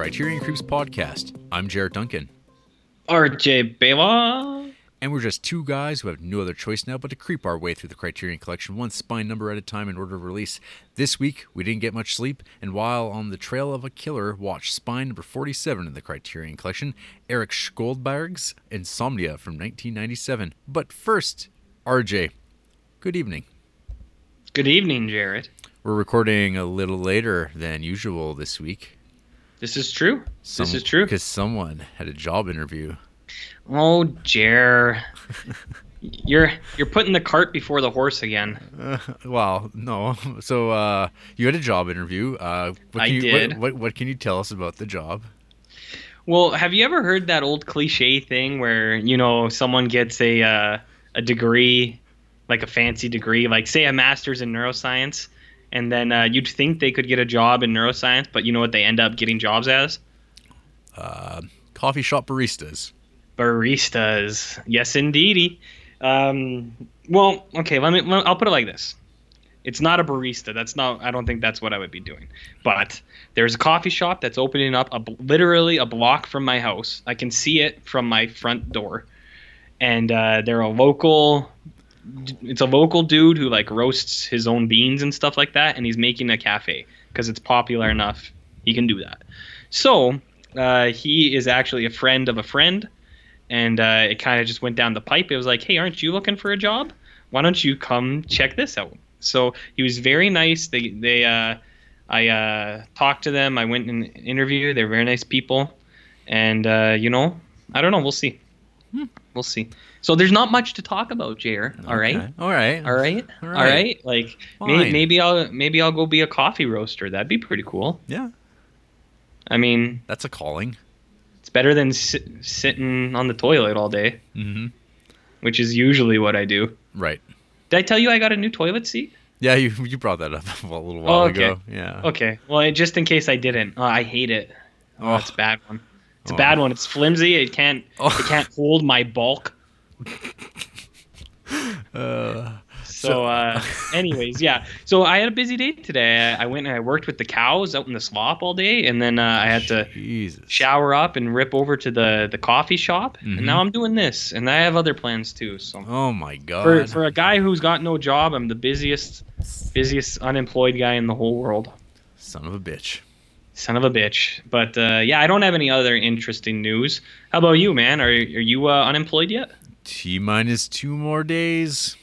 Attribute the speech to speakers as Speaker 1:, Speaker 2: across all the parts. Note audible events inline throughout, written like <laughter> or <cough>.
Speaker 1: This is the Criterion Creeps podcast. I'm Jared Duncan,
Speaker 2: RJ Bela.
Speaker 1: and we're just two guys who have no other choice now but to creep our way through the Criterion collection one spine number at a time in order of release. This week, we didn't get much sleep, and while on the trail of a killer, watched spine number 47 in the Criterion collection, Erik Skjoldbjærg's Insomnia from 1997. But first, RJ, good evening.
Speaker 2: Good evening, Jared.
Speaker 1: We're recording a little later than usual this week.
Speaker 2: This is true. this is true.
Speaker 1: Because someone had a job interview.
Speaker 2: Oh, Jer. you're you're putting the cart before the horse again.
Speaker 1: Uh, <laughs> well, no. So uh, you had a job interview. Uh, what
Speaker 2: I
Speaker 1: can you,
Speaker 2: did.
Speaker 1: What, what, what can you tell us about the job?
Speaker 2: Well, have you ever heard that old cliche thing where you know someone gets a uh, a degree, like a fancy degree, like say a master's in neuroscience, and then uh, you'd think they could get a job in neuroscience, but you know what they end up getting jobs as?
Speaker 1: Uh, coffee shop baristas.
Speaker 2: baristas. Yes, indeedy. Um, well, okay. Let me. Let, I'll put it like this. It's not a barista. That's not. I don't think that's what I would be doing. But there's a coffee shop that's opening up, a, literally a block from my house. I can see it from my front door, and uh, they're a local. It's a local dude who like roasts his own beans and stuff like that, and he's making a cafe because it's popular enough. He can do that. So uh, he is actually a friend of a friend and uh, it kind of just went down the pipe. It was like, hey, aren't you looking for a job? Why don't you come check this out? So he was very nice. They they uh, I uh, talked to them. I went and interviewed. They're very nice people, and uh, you know, I don't know. We'll see.
Speaker 1: Hmm.
Speaker 2: We'll see. So there's not much to talk about, Jair. All right.
Speaker 1: Okay. All right.
Speaker 2: All right.
Speaker 1: All
Speaker 2: All
Speaker 1: right.
Speaker 2: right. Like may, maybe I'll maybe I'll go be a coffee roaster. That'd be pretty cool.
Speaker 1: Yeah,
Speaker 2: I mean,
Speaker 1: that's a calling.
Speaker 2: it's better than sit, sitting on the toilet all day,
Speaker 1: Mm-hmm.
Speaker 2: which is usually what I do.
Speaker 1: Right.
Speaker 2: Did I tell you I got a new toilet seat?
Speaker 1: Yeah, you you brought that up <laughs> a little while
Speaker 2: Oh, okay.
Speaker 1: ago. Yeah.
Speaker 2: Okay. Well, just in case I didn't, oh, I hate it. Oh,
Speaker 1: Oh.
Speaker 2: it's a bad one. It's
Speaker 1: Oh.
Speaker 2: a bad one. It's flimsy. It can't.
Speaker 1: Oh.
Speaker 2: It can't hold my bulk.
Speaker 1: Uh,
Speaker 2: So,
Speaker 1: So-
Speaker 2: uh, <laughs> anyways, yeah. So I had a busy day today. I I went and I worked with the cows out in the slop all day, and then uh, I had to
Speaker 1: Jesus.
Speaker 2: shower up and rip over to the the coffee shop,
Speaker 1: Mhm.
Speaker 2: and now I'm doing this, and I have other plans too. So.
Speaker 1: Oh my God.
Speaker 2: For, for a guy who's got no job, I'm the busiest busiest unemployed guy in the whole world.
Speaker 1: Son of a bitch.
Speaker 2: Son of a bitch. But uh, yeah, I don't have any other interesting news. How about you, man? Are, are you uh, unemployed yet?
Speaker 1: T minus two more days.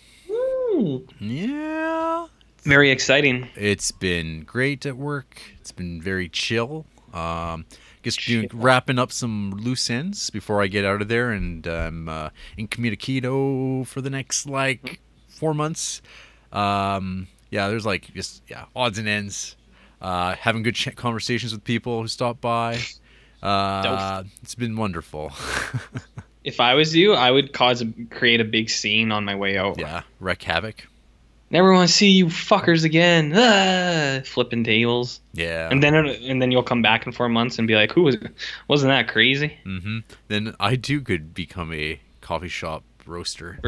Speaker 1: Yeah.
Speaker 2: Very exciting.
Speaker 1: It's been great at work. It's been very chill. Um, guess doing, wrapping up some loose ends before I get out of there, and I'm uh, incommunicado for the next like four months. Um, yeah, there's like just yeah odds and ends. Uh, having good ch- conversations with people who stop by. Uh, it's been wonderful. <laughs>
Speaker 2: If I was you, I would cause a, create a big scene on my way out.
Speaker 1: yeah, wreck havoc.
Speaker 2: Never want to see you fuckers again. Ah, flipping tables.
Speaker 1: Yeah.
Speaker 2: And then it, and then you'll come back in four months and be like, "Who was? Wasn't that crazy?"
Speaker 1: Mm-hmm. Then I too could become a coffee shop roaster.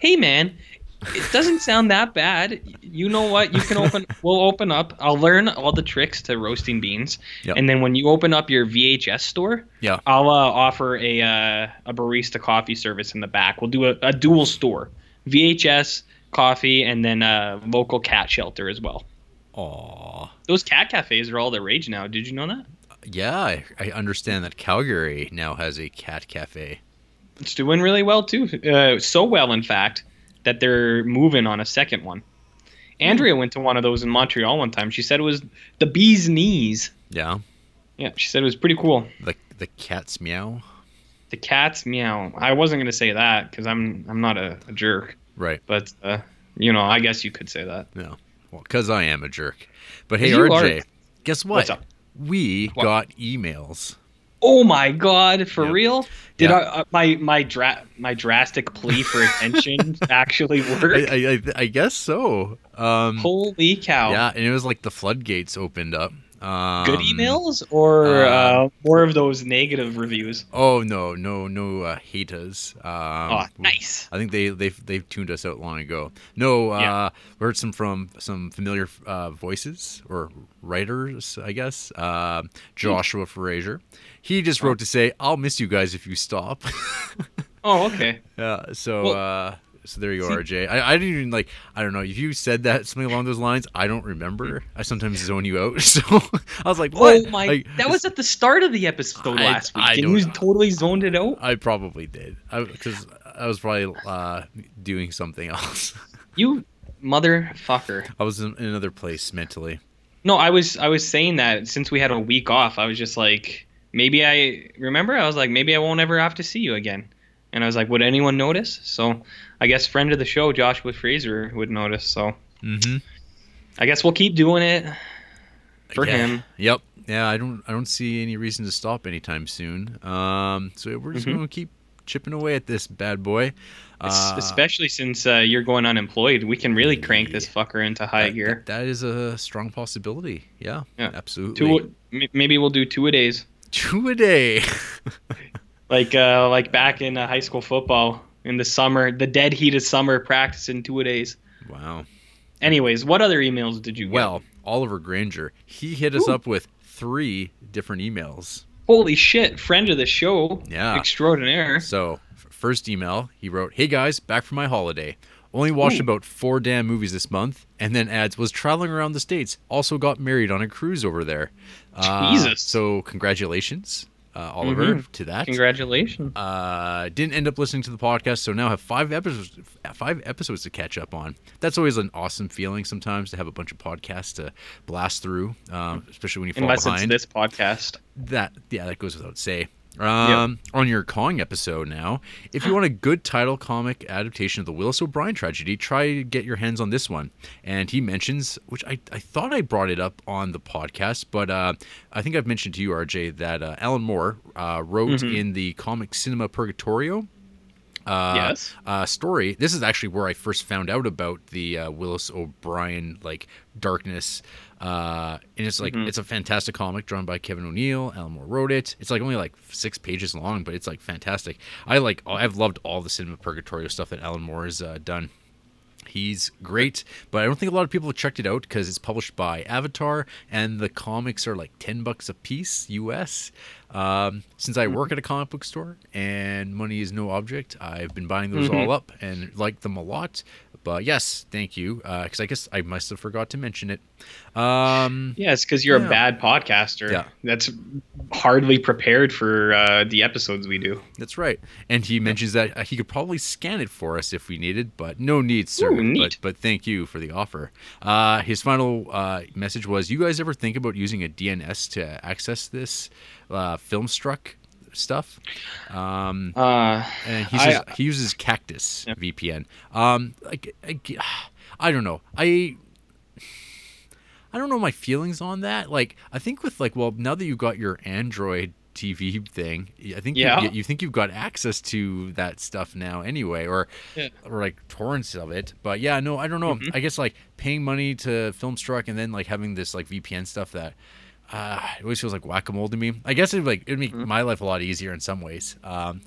Speaker 2: Hey man, it doesn't sound that bad. You know what? You can open. <laughs> we'll open up. I'll learn all the tricks to roasting beans,
Speaker 1: Yep.
Speaker 2: and then when you open up your VHS store,
Speaker 1: Yeah.
Speaker 2: I'll uh, offer a uh, a barista coffee service in the back. We'll do a, a dual store, VHS coffee, and then a local cat shelter as well.
Speaker 1: Aw.
Speaker 2: Those cat cafes are all the rage now. Did you know that?
Speaker 1: Yeah, I, I understand that Calgary now has a cat cafe.
Speaker 2: It's doing really well too. Uh, so well, in fact, that they're moving on a second one. Andrea went to one of those in Montreal one time. She said it was the bee's knees.
Speaker 1: Yeah.
Speaker 2: Yeah, she said it was pretty cool.
Speaker 1: The the cat's meow.
Speaker 2: The cat's meow. I wasn't gonna say that because I'm I'm not a, a jerk,
Speaker 1: Right.
Speaker 2: but uh, you know, I guess you could say that.
Speaker 1: No. Well, because I am a jerk. But hey,
Speaker 2: You
Speaker 1: RJ,
Speaker 2: are.
Speaker 1: guess what? We
Speaker 2: What?
Speaker 1: got emails.
Speaker 2: Oh my god, for
Speaker 1: Yeah.
Speaker 2: real? Did
Speaker 1: Yeah.
Speaker 2: I, uh, my my dra- my drastic plea for attention <laughs> actually work?
Speaker 1: I, I, I guess so. Um,
Speaker 2: Holy cow!
Speaker 1: Yeah, and it was like the floodgates opened up. Um,
Speaker 2: Good emails or
Speaker 1: uh,
Speaker 2: uh, more of those negative reviews?
Speaker 1: Oh no, no, no uh, haters. Um,
Speaker 2: oh, nice.
Speaker 1: I think they they've they've tuned us out long ago. No, uh,
Speaker 2: Yeah.
Speaker 1: we heard some from some familiar uh, voices or writers, I guess. Uh, Joshua Frazier. He just wrote to say, "I'll miss you guys if you stop." <laughs>
Speaker 2: Oh, okay.
Speaker 1: yeah. So.
Speaker 2: Well,
Speaker 1: uh, so there you
Speaker 2: see-
Speaker 1: are, Jay. I, I didn't even like. I don't know if you said that something along those lines. I don't remember. I sometimes zone you out, <laughs> so I was like, "What?"
Speaker 2: Oh my!
Speaker 1: Like,
Speaker 2: that was at the start of the episode
Speaker 1: I-
Speaker 2: last week.
Speaker 1: I
Speaker 2: and you
Speaker 1: know.
Speaker 2: totally zoned it out.
Speaker 1: I probably did, because I, was probably uh, doing something <laughs> else.
Speaker 2: You motherfucker.
Speaker 1: I was in in another place mentally.
Speaker 2: No, I was I was saying that since we had a week off, I was just like, maybe I remember. I was like, maybe I won't ever have to see you again. And I was like, would anyone notice? So I guess friend of the show, Joshua Fraser, would notice. So
Speaker 1: Mm-hmm.
Speaker 2: I guess we'll keep doing it for
Speaker 1: yeah.
Speaker 2: him.
Speaker 1: Yep. Yeah, I don't. I don't see any reason to stop anytime soon. Um, so we're just
Speaker 2: Mhm.
Speaker 1: gonna keep chipping away at this bad boy. Uh,
Speaker 2: Especially since uh, you're going unemployed, we can really crank this fucker into high
Speaker 1: that-
Speaker 2: gear.
Speaker 1: that- that is a strong possibility. Yeah.
Speaker 2: Yeah.
Speaker 1: Absolutely.
Speaker 2: Two, maybe we'll do two a days,
Speaker 1: Two a day. <laughs>
Speaker 2: like uh, like back in uh, high school football in the summer, the dead heat of summer, practicing two a days.
Speaker 1: wow.
Speaker 2: Anyways, what other emails did you get?
Speaker 1: Well, Oliver Granger, he hit us
Speaker 2: Ooh.
Speaker 1: up with three different emails.
Speaker 2: holy shit, friend of the show,
Speaker 1: Yeah.
Speaker 2: extraordinaire.
Speaker 1: So, first email, he wrote, "Hey guys, back from my holiday. Only watched
Speaker 2: Ooh.
Speaker 1: about four damn movies this month, and then adds was traveling around the states. Also got married on a cruise over there. Uh,
Speaker 2: Jesus.
Speaker 1: So congratulations, uh, Oliver,
Speaker 2: Mhm.
Speaker 1: to that.
Speaker 2: Congratulations.
Speaker 1: Uh, didn't end up listening to the podcast, so now have five episodes, five episodes to catch up on. That's always an awesome feeling sometimes to have a bunch of podcasts to blast through, um, especially when you fall
Speaker 2: Unless
Speaker 1: behind
Speaker 2: it's this podcast.
Speaker 1: that yeah that goes without say um on your Kong episode now if you want a good title comic adaptation of the willis o'brien tragedy try to get your hands on this one and he mentions which i, I thought i brought it up on the podcast but uh, i think i've mentioned to you rj that uh, alan moore uh, wrote
Speaker 2: Mhm.
Speaker 1: in the comic cinema purgatorio uh,
Speaker 2: Yes.
Speaker 1: uh, story. This is actually where I first found out about the uh, Willis O'Brien like darkness, uh, and it's like
Speaker 2: Mhm.
Speaker 1: it's a fantastic comic drawn by Kevin O'Neill. Alan Moore wrote it. It's like only like six pages long, but it's like fantastic. I like I've loved all the Cinema Purgatorio stuff that Alan Moore has uh, done. He's great, but I don't think a lot of people have checked it out because it's published by Avatar, and the comics are like ten bucks a piece US. Um, since I work at a comic book store and money is no object, I've been buying those
Speaker 2: Mhm.
Speaker 1: all up and like them a lot. But yes, thank you, because I guess I must have forgot to mention it. Um,
Speaker 2: Yeah, it's because you're
Speaker 1: Yeah.
Speaker 2: a bad podcaster.
Speaker 1: Yeah.
Speaker 2: That's hardly prepared for uh, the episodes we do.
Speaker 1: That's right. And he mentions that uh, he could probably scan it for us if we needed, but no need, sir.
Speaker 2: Ooh.
Speaker 1: But, but thank you for the offer. Uh, his final uh, message was You guys ever think about using a DNS to access this uh, Filmstruck stuff? Um,
Speaker 2: Uh,
Speaker 1: and he,
Speaker 2: I-
Speaker 1: says, he uses Cactus
Speaker 2: Yeah.
Speaker 1: VPN. Um, like, I, <sighs> I don't know. I. I don't know my feelings on that. Like, I think with like, well, now that you've got your Android TV thing, I think
Speaker 2: Yeah.
Speaker 1: you, you think you've got access to that stuff now anyway, or
Speaker 2: Yeah.
Speaker 1: or like torrents of it. But yeah, no, I don't know.
Speaker 2: Mhm.
Speaker 1: I guess like paying money to Filmstruck and then like having this like VPN stuff that uh, it always feels like whack a mole to me. I guess it would like it'd make
Speaker 2: Mhm.
Speaker 1: my life a lot easier in some ways um,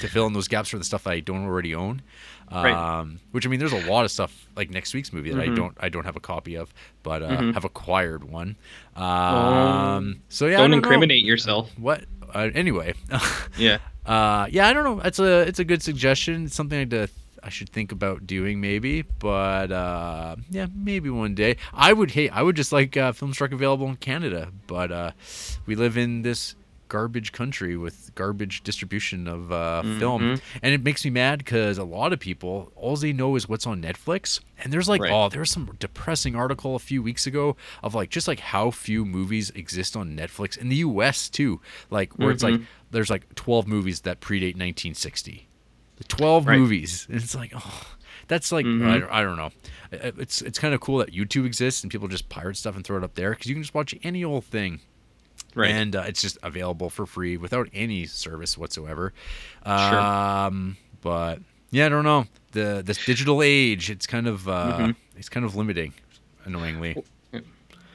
Speaker 1: to fill in those gaps for the stuff I don't already own. Um,
Speaker 2: Right.
Speaker 1: Which I mean, there's a lot of stuff like next week's movie that I
Speaker 2: Mhm.
Speaker 1: don't I don't have a copy of, but uh,
Speaker 2: Mhm.
Speaker 1: have acquired one. Um, so yeah, I
Speaker 2: don't
Speaker 1: know.
Speaker 2: incriminate yourself.
Speaker 1: What? Uh, anyway, <laughs>
Speaker 2: Yeah.
Speaker 1: uh, yeah, I don't know. It's a it's a good suggestion. It's something I to I should think about doing maybe, but uh, yeah, maybe one day. I would hate. I would just like uh, Filmstruck available in Canada, but uh, we live in this garbage country with garbage distribution of uh, film,
Speaker 2: Mhm.
Speaker 1: and it makes me mad because a lot of people all they know is what's on Netflix, and there's like
Speaker 2: Right.
Speaker 1: oh, there was some depressing article a few weeks ago of like just like how few movies exist on Netflix in the U.S. too, like where it's like
Speaker 2: Mhm.
Speaker 1: there's like 12 movies that predate 1960 the 12
Speaker 2: Right.
Speaker 1: movies and it's like oh that's like
Speaker 2: Mhm.
Speaker 1: I, don't- I don't know it's it's kind of cool that youtube exists and people just pirate stuff and throw it up there because you can just watch any old thing
Speaker 2: Right.
Speaker 1: and uh, it's just available for free without any service whatsoever
Speaker 2: Sure.
Speaker 1: um but yeah i don't know the this digital age it's kind of uh
Speaker 2: Mhm.
Speaker 1: it's kind of limiting annoyingly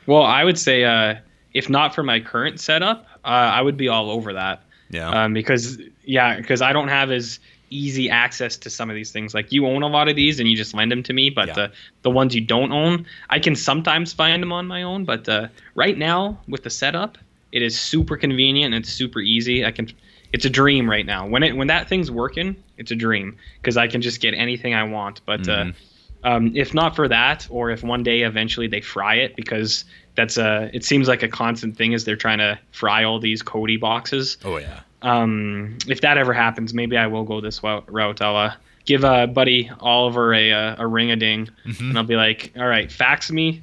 Speaker 2: well, I would say uh, if not for my current setup, uh, I would be all over that.
Speaker 1: Yeah.
Speaker 2: Um, because yeah, because I don't have as easy access to some of these things. Like you own a lot of these and you just lend them to me, but
Speaker 1: Yeah.
Speaker 2: the the ones you don't own, I can sometimes find them on my own. But uh, right now with the setup, it is super convenient and it's super easy. I can. It's a dream right now. When it when that thing's working, it's a dream because I can just get anything I want. But
Speaker 1: Mhm.
Speaker 2: uh, um, if not for that, or if one day eventually they fry it, because that's a it seems like a constant thing is they're trying to fry all these Kodi boxes
Speaker 1: oh yeah.
Speaker 2: Um, if that ever happens, maybe I will go this route. I'll uh, give uh, buddy Oliver a uh, a ring a ding,
Speaker 1: Mhm.
Speaker 2: and I'll be like, all right, fax me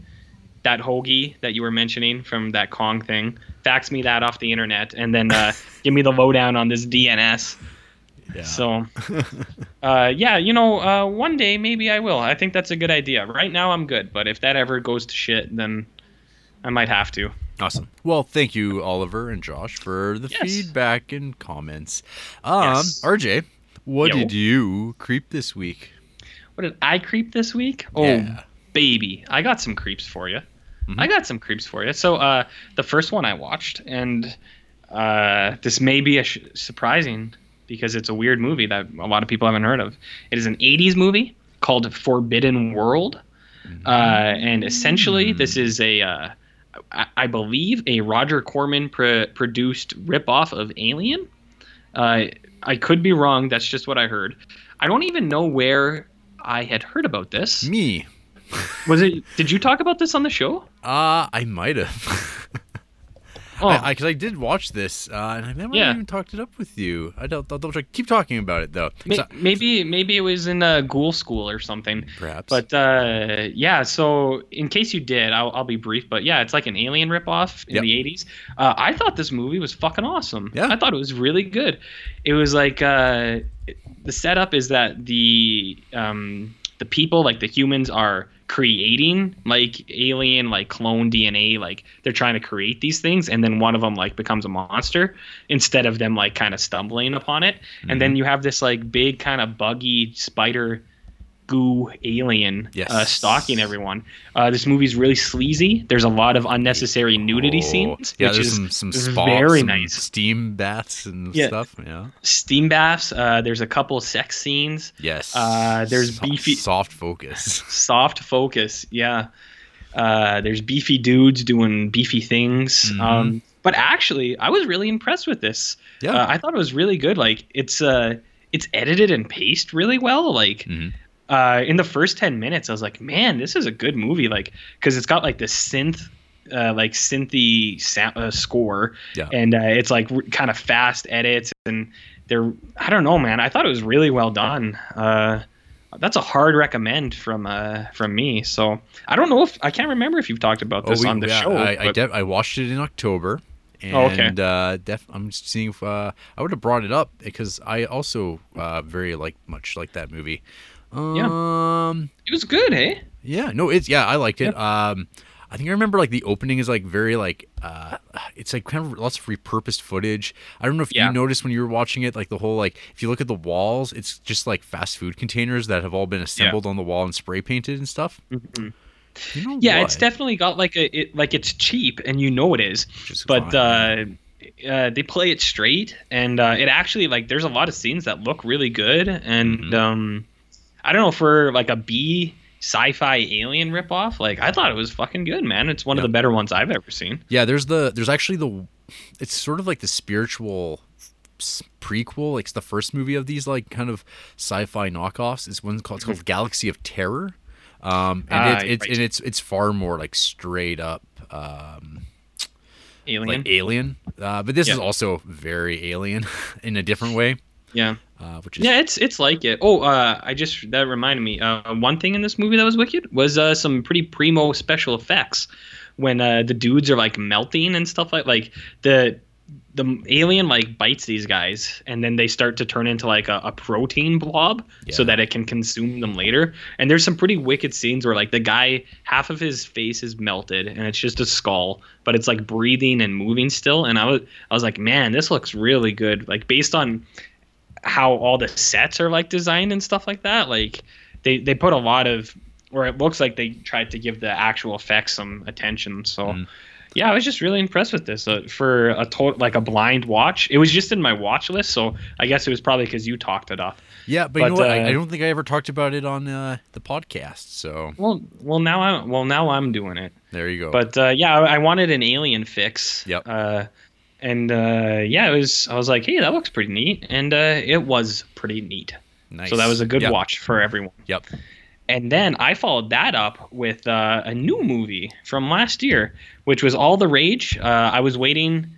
Speaker 2: that hoagie that you were mentioning from that Kong thing. Fax me that off the internet, and then uh, <laughs> give me the lowdown on this DNS.
Speaker 1: Yeah.
Speaker 2: So, <laughs> uh, yeah, you know, uh, one day maybe I will. I think that's a good idea. Right now I'm good, but if that ever goes to shit, then I might have to.
Speaker 1: Awesome. Well, thank you, Oliver and Josh, for the
Speaker 2: Yes.
Speaker 1: feedback and comments. Um,
Speaker 2: Yes.
Speaker 1: RJ, what
Speaker 2: Yo.
Speaker 1: did you creep this week?
Speaker 2: What did I creep this week? Oh,
Speaker 1: Yeah.
Speaker 2: baby, I got some creeps for you.
Speaker 1: Mhm.
Speaker 2: I got some creeps for you. So, uh, the first one I watched, and uh, this may be a sh- surprising because it's a weird movie that a lot of people haven't heard of. It is an '80s movie called Forbidden World, uh, and essentially this is a, uh, I-, believe, a Roger Corman pr- produced ripoff of Alien. Uh, I could be wrong. That's just what I heard. I don't even know where I had heard about this.
Speaker 1: Me.
Speaker 2: Was it? Did you talk about this on the show?
Speaker 1: Uh, I might have. <laughs>
Speaker 2: Oh,
Speaker 1: I because I, did watch this, uh, and I never
Speaker 2: Yeah.
Speaker 1: even talked it up with you. I don't. I'll double check. Keep talking about it though. I-
Speaker 2: maybe maybe it was in a ghoul school or something.
Speaker 1: perhaps.
Speaker 2: But uh, yeah, so in case you did, I'll, I'll be brief. But yeah, it's like an alien ripoff in
Speaker 1: Yep.
Speaker 2: the '80s. Uh, I thought this movie was fucking awesome.
Speaker 1: Yeah.
Speaker 2: I thought it was really good. It was like uh, the setup is that the um, the people, like the humans, are creating like alien like clone DNA like they're trying to create these things and then one of them like becomes a monster instead of them like kind of stumbling upon it. And mm-hmm. then you have this like big kind of buggy spider goo alien
Speaker 1: Yes.
Speaker 2: uh, stalking everyone. Uh, this movie's really sleazy. There's a lot of unnecessary nudity
Speaker 1: Oh,
Speaker 2: scenes,
Speaker 1: Yeah,
Speaker 2: which
Speaker 1: there's
Speaker 2: is
Speaker 1: some some spa,
Speaker 2: very
Speaker 1: some
Speaker 2: nice.
Speaker 1: steam baths and
Speaker 2: Yeah.
Speaker 1: stuff. Yeah.
Speaker 2: steam baths. Uh, there's a couple sex scenes.
Speaker 1: Yes.
Speaker 2: Uh, there's
Speaker 1: Soft-
Speaker 2: beefy-
Speaker 1: soft focus. <laughs>
Speaker 2: Soft focus, yeah. Uh, there's beefy dudes doing beefy things.
Speaker 1: Mhm.
Speaker 2: Um, but actually, I was really impressed with this.
Speaker 1: Yeah.
Speaker 2: Uh, I thought it was really good. Like it's uh, it's edited and paced really well. Like
Speaker 1: Mhm.
Speaker 2: Uh, in the first 10 minutes, I was like, man, this is a good movie. Like, because it's got like the synth, uh, like synthy sound, uh, score,
Speaker 1: Yeah.
Speaker 2: and uh, it's like r- kind of fast edits, and they're, I don't know, man. I thought it was really well done. Uh, that's a hard recommend from uh from me. So I don't know if I can't remember if you've talked about this
Speaker 1: we-
Speaker 2: on the
Speaker 1: yeah,
Speaker 2: show.
Speaker 1: I I, def- I watched it in October. And
Speaker 2: Oh, okay.
Speaker 1: uh, def- I'm just seeing if uh, I would have brought it up because I also uh, very like much like that movie. Um,
Speaker 2: it was good, eh?
Speaker 1: yeah, no, it's yeah, I liked it. Um, I think I remember like the opening is like very like uh, it's like kind of lots of repurposed footage. I don't know if
Speaker 2: Yeah.
Speaker 1: you noticed when you were watching it, like the whole like if you look at the walls, it's just like fast food containers that have all been assembled on the wall and spray painted and stuff.
Speaker 2: Mhm.
Speaker 1: You know
Speaker 2: Yeah,
Speaker 1: what?
Speaker 2: it's definitely got like a it, like it's cheap, and you know it is. But
Speaker 1: fine,
Speaker 2: uh, uh, they play it straight, and uh, it actually like there's a lot of scenes that look really good, and
Speaker 1: Mhm.
Speaker 2: um, I don't know for like a B sci-fi alien ripoff, like I thought it was fucking good, man. It's one
Speaker 1: Yeah.
Speaker 2: of the better ones I've ever seen.
Speaker 1: Yeah, there's the there's actually the it's sort of like the spiritual prequel. Like it's the first movie of these like kind of sci-fi knockoffs. It's one called it's called Galaxy of Terror. Um, and
Speaker 2: Ah,
Speaker 1: it's it's
Speaker 2: right.
Speaker 1: and it's it's far more like straight up um,
Speaker 2: Alien,
Speaker 1: like alien. Uh, but this is also very alien <laughs> in a different way.
Speaker 2: yeah,
Speaker 1: Uh, which is
Speaker 2: yeah, it's it's like it. Oh, uh, I just that reminded me. Uh, one thing in this movie that was wicked was uh, some pretty primo special effects when uh, the dudes are like melting and stuff like like the the alien like bites these guys and then they start to turn into like a, a protein blob so that it can consume them later and there's some pretty wicked scenes where like the guy half of his face is melted and it's just a skull but it's like breathing and moving still and i was i was like man this looks really good like based on how all the sets are like designed and stuff like that like they they put a lot of or it looks like they tried to give the actual effects some attention so
Speaker 1: Mhm.
Speaker 2: yeah, I was just really impressed with this uh, for a total like a blind watch. It was just in my watch list, so I guess it was probably because you talked it up.
Speaker 1: Yeah, but, you know what? I,
Speaker 2: uh,
Speaker 1: I don't think I ever talked about it on uh, the podcast. So
Speaker 2: Well, well now I'm well now I'm doing it.
Speaker 1: there you go.
Speaker 2: But uh, yeah, I, I wanted an alien fix.
Speaker 1: Yep.
Speaker 2: And uh, yeah, it was. I was like, hey, that looks pretty neat, and uh, it was pretty neat.
Speaker 1: nice.
Speaker 2: So that was a good
Speaker 1: Yep.
Speaker 2: watch for everyone.
Speaker 1: Yep.
Speaker 2: And then I followed that up with uh, a new movie from last year, which was All the Rage. Uh, I was waiting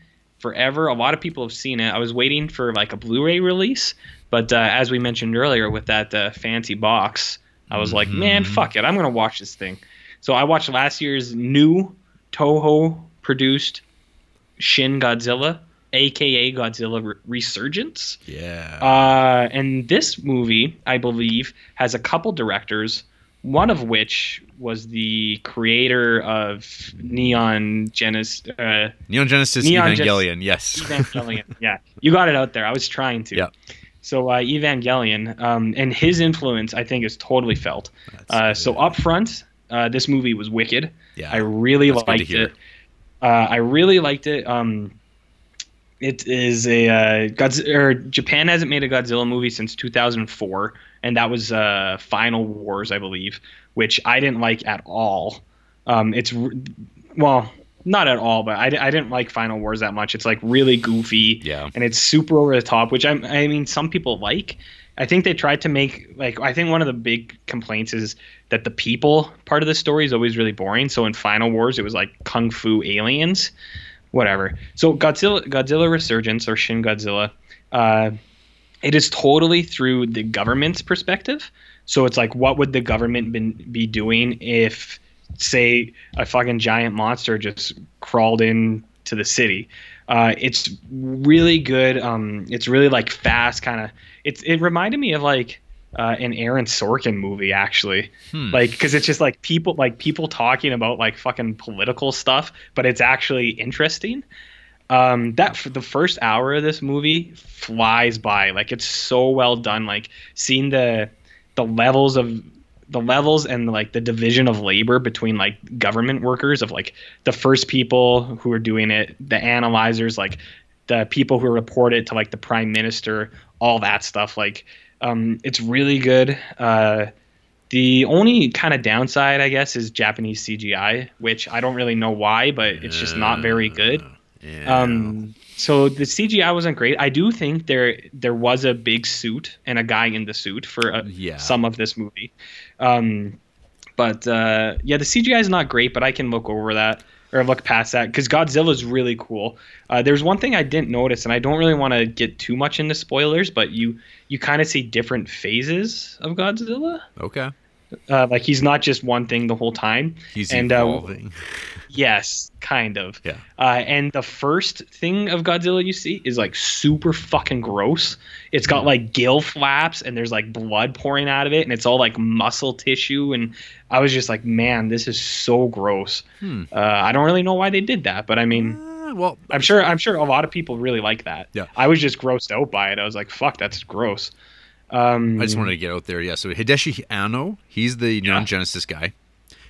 Speaker 2: forever. A lot of people have seen it. I was waiting for like a Blu-ray release, but uh, as we mentioned earlier, with that uh, fancy box, I was like, man,
Speaker 1: Mhm.
Speaker 2: fuck it, I'm gonna watch this thing. So I watched last year's new Toho produced Shin Godzilla, aka Godzilla Re- Resurgence.
Speaker 1: Yeah.
Speaker 2: Uh, and this movie, I believe, has a couple directors, one of which was the creator of Neon Genesis. Uh,
Speaker 1: Neon Genesis
Speaker 2: Neon Gen-
Speaker 1: Evangelion. yes.
Speaker 2: Evangelion. <laughs> yeah, you got it out there. I was trying to.
Speaker 1: Yeah.
Speaker 2: So uh, Evangelion, um, and his influence, I think, is totally felt. Uh, so up front, uh, this movie was wicked.
Speaker 1: Yeah.
Speaker 2: I really liked it. Uh, I really liked it. Um, it is a uh, Godz- or Japan hasn't made a Godzilla movie since 2004, and that was uh, Final Wars, I believe, which I didn't like at all. Um, it's well, not at all, but I, I didn't like Final Wars that much. It's like really goofy
Speaker 1: yeah.
Speaker 2: and it's super over the top, which I I mean some people like. I think they tried to make like I think one of the big complaints is that the people part of the story is always really boring. So in Final Wars it was like kung fu aliens, whatever. So Godzilla Godzilla Resurgence or Shin Godzilla, uh, it is totally through the government's perspective. So it's like what would the government been, be doing if say a fucking giant monster just crawled in to the city. Uh, it's really good. Um, it's really like fast, kind of. It's it reminded me of like uh, an Aaron Sorkin movie actually,
Speaker 1: Hmm.
Speaker 2: like because it's just like people like people talking about like fucking political stuff, but it's actually interesting. Um, that the first hour of this movie flies by. Like it's so well done. Like seeing the the levels of the levels and like the division of labor between like government workers of like the first people who are doing it, the analyzers, like the people who report it to like the prime minister, all that stuff. Like, um, it's really good. Uh, the only kind of downside, I guess, is Japanese CGI, which I don't really know why, but it's just not very good.
Speaker 1: Yeah.
Speaker 2: Um, so the CGI wasn't great. I do think there there was a big suit and a guy in the suit for uh
Speaker 1: Yeah.
Speaker 2: some of this movie. Um, but uh, yeah, the CGI is not great, but I can look over that or look past that because Godzilla's really cool. Uh, there's one thing I didn't notice, and I don't really want to get too much into spoilers, but you you kind of see different phases of Godzilla.
Speaker 1: okay.
Speaker 2: Uh, like he's not just one thing the whole time.
Speaker 1: He's
Speaker 2: And, uh,
Speaker 1: evolving. <laughs>
Speaker 2: Yes, kind of.
Speaker 1: Yeah.
Speaker 2: Uh, and the first thing of Godzilla you see is like super fucking gross. It's got like gill flaps and there's like blood pouring out of it and it's all like muscle tissue. And I was just like, man, this is so gross.
Speaker 1: Hmm.
Speaker 2: Uh, I don't really know why they did that, but I mean,
Speaker 1: Uh, well,
Speaker 2: I'm sure I'm sure a lot of people really like that.
Speaker 1: Yeah.
Speaker 2: I was just grossed out by it. I was like, fuck, that's gross. Um,
Speaker 1: I just wanted to get out there. Yeah. So Hideaki Anno, he's the
Speaker 2: Yeah.
Speaker 1: Neon Genesis guy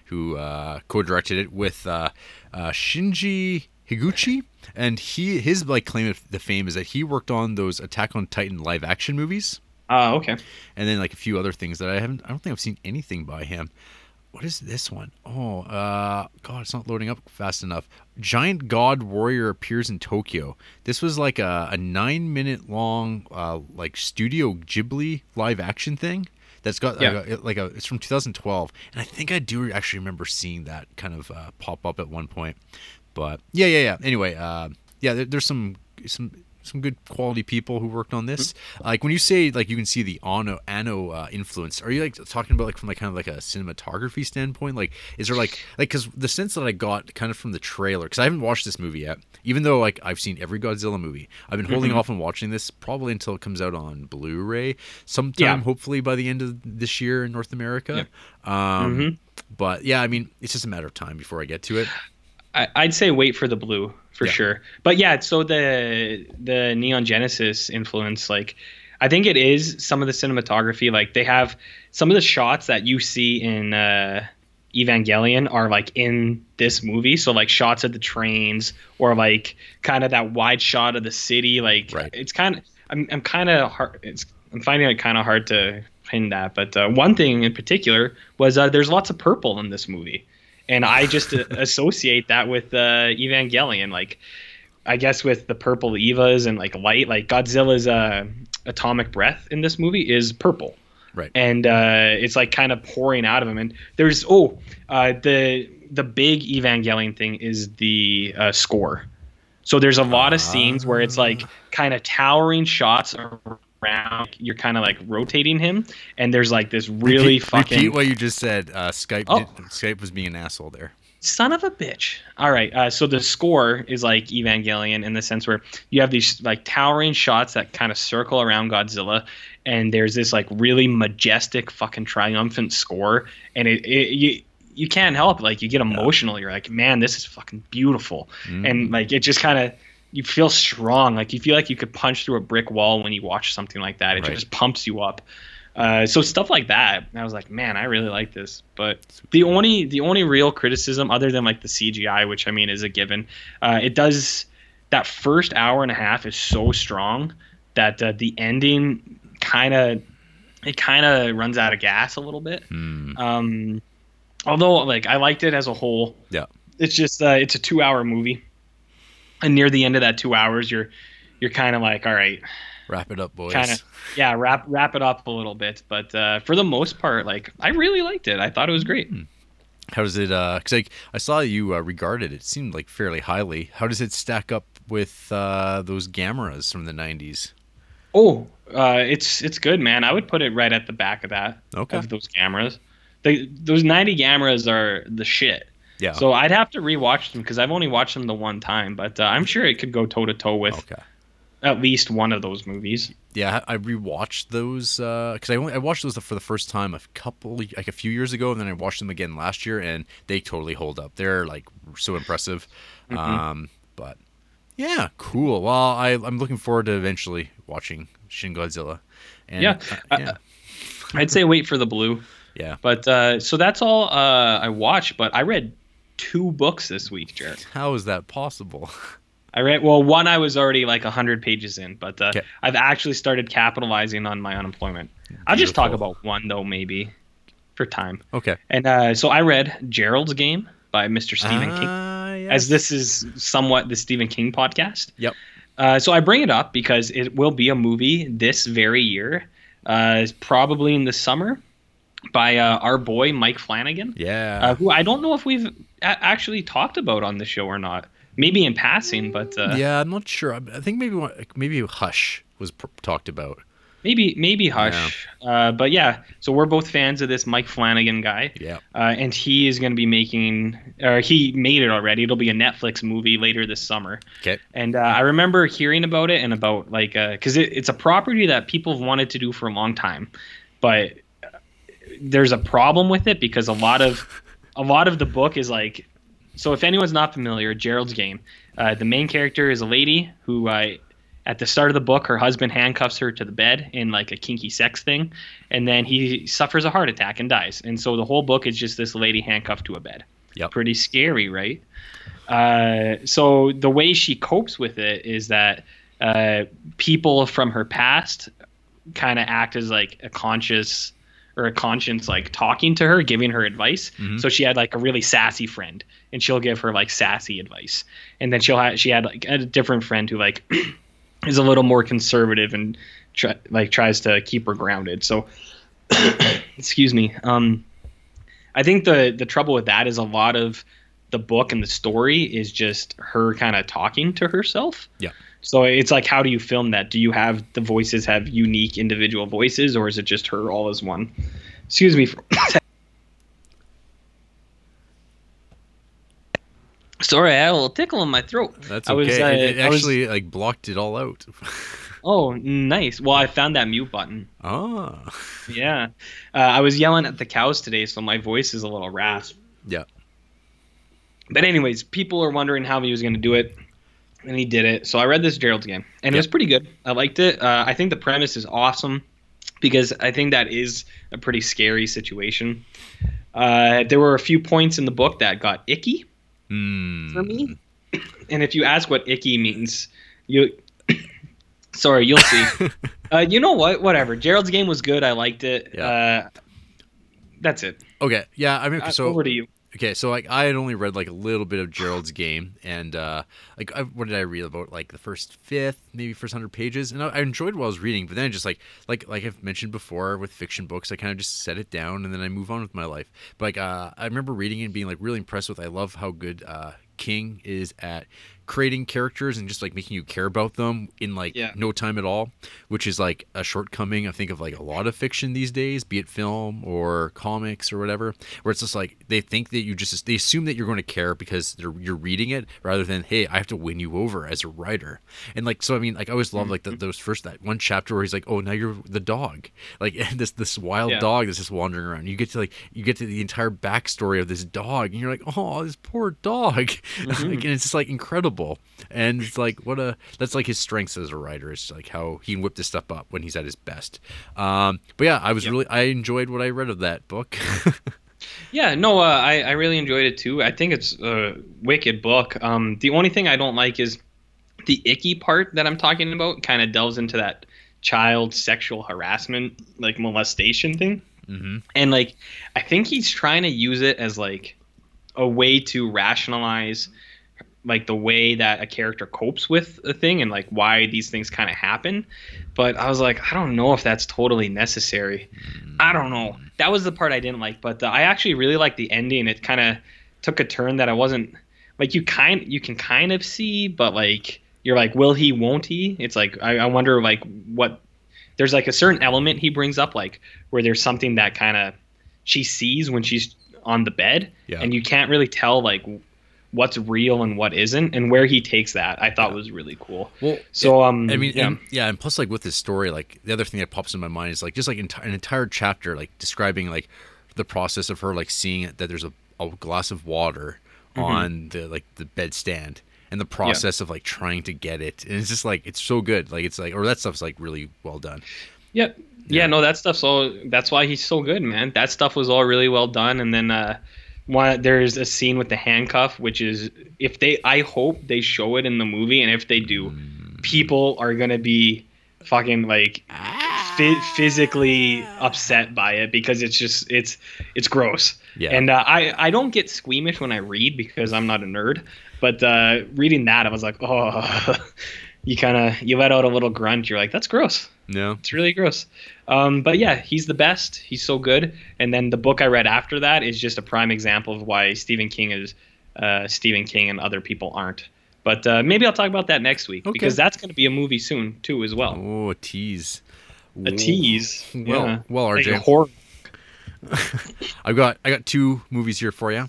Speaker 1: who uh, co-directed it with uh, uh, Shinji Higuchi, and he his like claim of the fame is that he worked on those Attack on Titan live action movies,
Speaker 2: Uh, okay.
Speaker 1: and then like a few other things that I haven't. I don't think I've seen anything by him. What is this one? Oh, uh, God, it's not loading up fast enough. Giant God Warrior appears in Tokyo. This was like a, a nine minute long, uh, like Studio Ghibli live action thing. That's got
Speaker 2: Yeah.
Speaker 1: like, a, like a, it's from 2012, and I think I do actually remember seeing that kind of uh, pop up at one point. But yeah, yeah, yeah. Anyway, uh, yeah, there, there's some some some good quality people who worked on this. Like when you say like you can see the Anno Anno uh, influence, are you like talking about like from like kind of like a cinematography standpoint? Like is there like like because the sense that I got kind of from the trailer because I haven't watched this movie yet, even though like I've seen every Godzilla movie, I've been holding off on watching this probably until it comes out on Blu-ray sometime,
Speaker 2: Yeah.
Speaker 1: hopefully by the end of this year in North America. Um,
Speaker 2: Mhm.
Speaker 1: But yeah, I mean it's just a matter of time before I get to it.
Speaker 2: I, I'd say wait for the blue for
Speaker 1: Yeah.
Speaker 2: sure. But yeah, so the the Neon Genesis influence, like I think it is some of the cinematography. Like they have some of the shots that you see in uh, Evangelion are like in this movie. So like shots of the trains or like kind of that wide shot of the city. Like
Speaker 1: Right.
Speaker 2: it's kind of I'm I'm kind of hard. It's I'm finding it kind of hard to pin that. But uh, one thing in particular was uh, there's lots of purple in this movie, and I just associate that with uh, Evangelion. Like I guess with the purple Evas and like light, like Godzilla's uh, atomic breath in this movie is purple
Speaker 1: Right.
Speaker 2: and uh, it's like kind of pouring out of him. And there's oh, uh, the the big Evangelion thing is the uh, score. So there's a lot of scenes where it's like kind of towering shots around. You're kind of like rotating him, and there's like this really
Speaker 1: repeat,
Speaker 2: fucking
Speaker 1: repeat what you just said. Uh, Skype.
Speaker 2: Oh.
Speaker 1: Did, Skype was being an asshole there.
Speaker 2: son of a bitch. All right, uh, so the score is like Evangelion in the sense where you have these like towering shots that kind of circle around Godzilla, and there's this like really majestic fucking triumphant score, and it, it you you can't help like you get emotional. You're like, man, this is fucking beautiful,
Speaker 1: Mm.
Speaker 2: and like it just kind of you feel strong. Like you feel like you could punch through a brick wall when you watch something like that. It
Speaker 1: Right.
Speaker 2: just pumps you up. Uh, so stuff like that, I was like, man, I really like this. But the only the only real criticism, other than like the CGI, which I mean is a given, uh, it does that first hour and a half is so strong that uh, the ending kind of it kind of runs out of gas a little bit.
Speaker 1: Hmm.
Speaker 2: Um, although like I liked it as a whole.
Speaker 1: Yeah.
Speaker 2: It's just uh, it's a two hour movie, and near the end of that two hours, you're you're kind of like, all right,
Speaker 1: Wrap it up, boys.
Speaker 2: kind of yeah, wrap wrap it up a little bit. But uh, for the most part, like I really liked it. I thought it was great.
Speaker 1: How does it? uh 'cause like I saw you uh, regarded it. Seemed like fairly highly. How does it stack up with uh, those Gameras from the '90s?
Speaker 2: Oh, uh, it's it's good, man. I would put it right at the back of that
Speaker 1: Okay.
Speaker 2: of those Gameras. They, those 90 Gameras are the shit.
Speaker 1: Yeah.
Speaker 2: So I'd have to rewatch them because I've only watched them the one time, but uh, I'm sure it could go toe to toe with
Speaker 1: okay.
Speaker 2: at least one of those movies.
Speaker 1: Yeah, I rewatched those because I only I watched those for the first time a couple like a few years ago, and then I watched them again last year, and they totally hold up. They're like so impressive.
Speaker 2: Mm-hmm.
Speaker 1: Um, but yeah, cool. Well, I I'm looking forward to eventually watching Shin Godzilla. And,
Speaker 2: Yeah,
Speaker 1: uh, yeah,
Speaker 2: I'd say wait for the blue.
Speaker 1: yeah.
Speaker 2: But uh, so that's all uh, I watched. But I read two books this week, Jared.
Speaker 1: How is that possible?
Speaker 2: I read well, one I was already like hundred pages in, but uh,
Speaker 1: Okay.
Speaker 2: I've actually started capitalizing on my unemployment. I'll just talk about one though, maybe for time.
Speaker 1: Okay.
Speaker 2: And uh, so I read Gerald's Game by Mr. Stephen King,
Speaker 1: Ah,
Speaker 2: as this is somewhat the Stephen King podcast.
Speaker 1: Yep.
Speaker 2: Uh, so I bring it up because it will be a movie this very year, uh, probably in the summer, by uh, our boy Mike Flanagan,
Speaker 1: Yeah.
Speaker 2: uh, who I don't know if we've actually talked about on the show or not. Maybe in passing, but uh,
Speaker 1: yeah, I'm not sure. I think maybe maybe Hush was pr- talked about.
Speaker 2: maybe maybe Hush. Uh, but yeah, so we're both fans of this Mike Flanagan guy.
Speaker 1: Yeah.
Speaker 2: uh, and he is going to be making, or he made it already. It'll be a Netflix movie later this summer.
Speaker 1: Okay.
Speaker 2: And uh, I remember hearing about it and about like, because it, it's a property that people have wanted to do for a long time, but uh, there's a problem with it because a lot of, a lot of the book is like, so if anyone's not familiar, Gerald's Game, uh, the main character is a lady who uh, at the start of the book, her husband handcuffs her to the bed in like a kinky sex thing, and then he suffers a heart attack and dies. And so the whole book is just this lady handcuffed to a bed.
Speaker 1: Yep.
Speaker 2: Pretty scary, right? Uh, so the way she copes with it is that uh, people from her past kind of act as like a conscious or a conscience like talking to her giving her advice.
Speaker 1: Mhm.
Speaker 2: so she had like a really sassy friend and she'll give her like sassy advice. And then she'll have she had like a different friend who like <clears throat> is a little more conservative and try, like tries to keep her grounded. So <coughs> excuse me. Um i think the the trouble with that is a lot of the book and the story is just her kind of talking to herself.
Speaker 1: Yeah.
Speaker 2: So it's like how do you film that do you have the voices have unique individual voices or is it just her all as one excuse me for <coughs> sorry i had a little tickle in my throat
Speaker 1: That's
Speaker 2: I
Speaker 1: okay.
Speaker 2: was, uh,
Speaker 1: it, it
Speaker 2: I was-
Speaker 1: actually like blocked it all out. <laughs>
Speaker 2: oh nice well i found that mute button
Speaker 1: Oh.
Speaker 2: Yeah. Uh, I was yelling at the cows today, so my voice is a little rasp.
Speaker 1: Yeah.
Speaker 2: But, anyways, people are wondering how he was going to do it, and he did it. So I read this Gerald's game, and it was pretty good. I liked it. Uh, I think the premise is awesome because I think that is a pretty scary situation. Uh, there were a few points in the book that got icky
Speaker 1: Hmm.
Speaker 2: for me. <coughs> And if you ask what icky means, you <coughs> sorry, you'll see. <laughs> uh, you know what? Whatever. Gerald's game was good. I liked it.
Speaker 1: Yeah.
Speaker 2: Uh, that's it.
Speaker 1: Okay. Yeah. I mean,
Speaker 2: Uh,
Speaker 1: so
Speaker 2: over to you.
Speaker 1: Okay, so like I had only read like a little bit of Gerald's game, and uh, like I, what did I read about like the first fifth, maybe first hundred pages, and I, I enjoyed what I was reading, but then I just like like like I've mentioned before with fiction books, I kind of just set it down and then I move on with my life. But like uh, I remember reading and being like really impressed with. I love how good uh, King is at creating characters and just like making you care about them in like
Speaker 2: Yeah.
Speaker 1: no time at all, which is like a shortcoming I think of like a lot of fiction these days, be it film or comics or whatever, where it's just like they think that you just they assume that you're going to care because they're, you're reading it rather than hey I have to win you over as a writer, and like so I mean like I always love like the, mm-hmm. those first that one chapter where he's like oh now you're the dog like <laughs> this this wild
Speaker 2: Yeah.
Speaker 1: dog that's just wandering around. You get to like you get to the entire backstory of this dog and you're like oh this poor dog, <laughs> mm-hmm. like, and it's just like incredible. And it's like what a that's like his strengths as a writer. It's like how he can whip this stuff up when he's at his best. Um, but yeah, I was
Speaker 2: Yep.
Speaker 1: really I enjoyed what I read of that book. <laughs>
Speaker 2: Yeah, no, uh, I I really enjoyed it too. I think it's a wicked book. Um, the only thing I don't like is the icky part that I'm talking about. Kind of delves into that child sexual harassment, like molestation thing.
Speaker 1: hmm
Speaker 2: and like i think he's trying to use it as like a way to rationalize like the way that a character copes with a thing and like why these things kind of happen. But i was like i don't know if that's totally necessary. I don't know. That was the part i didn't like but uh, i actually really liked the ending. It kind of took a turn that i wasn't like you kind you can kind of see but like you're like will he won't he? It's like i, I wonder like what there's like a certain element he brings up like where there's something that kind of she sees when she's on the bed
Speaker 1: Yeah.
Speaker 2: and you can't really tell like what's real and what isn't and where he takes that i thought was really cool.
Speaker 1: Well,
Speaker 2: so um
Speaker 1: I mean,
Speaker 2: yeah.
Speaker 1: and, yeah, and plus, like with this story, like the other thing that pops in my mind is like just like enti- an entire chapter, like describing like the process of her like seeing that there's a, a glass of water
Speaker 2: Mm-hmm.
Speaker 1: on the like the bedstand, and the process of like trying to get it, and it's just like it's so good, like it's like or that stuff's like really well done.
Speaker 2: yeah yeah. no that stuff's all that's why he's so good man. That stuff was all really well done and then uh one there's a scene with the handcuff which is if they i hope they show it in the movie and if they do people are gonna be fucking like phy- physically upset by it because it's just it's it's gross.
Speaker 1: Yeah.
Speaker 2: and uh, i i don't get squeamish when i read because i'm not a nerd but uh reading that i was like oh <laughs> you kind of you let out a little grunt. You're like that's gross
Speaker 1: No,
Speaker 2: it's really gross. Um, but yeah, he's the best. He's so good. And then the book I read after that is just a prime example of why Stephen King is uh, Stephen King and other people aren't. But uh, maybe I'll talk about that next week
Speaker 1: Okay.
Speaker 2: because that's going to be a movie soon too as well.
Speaker 1: oh, a tease.
Speaker 2: A tease.
Speaker 1: Well,
Speaker 2: yeah.
Speaker 1: well,
Speaker 2: Like a horror. <laughs>
Speaker 1: I've got I got two movies here for you.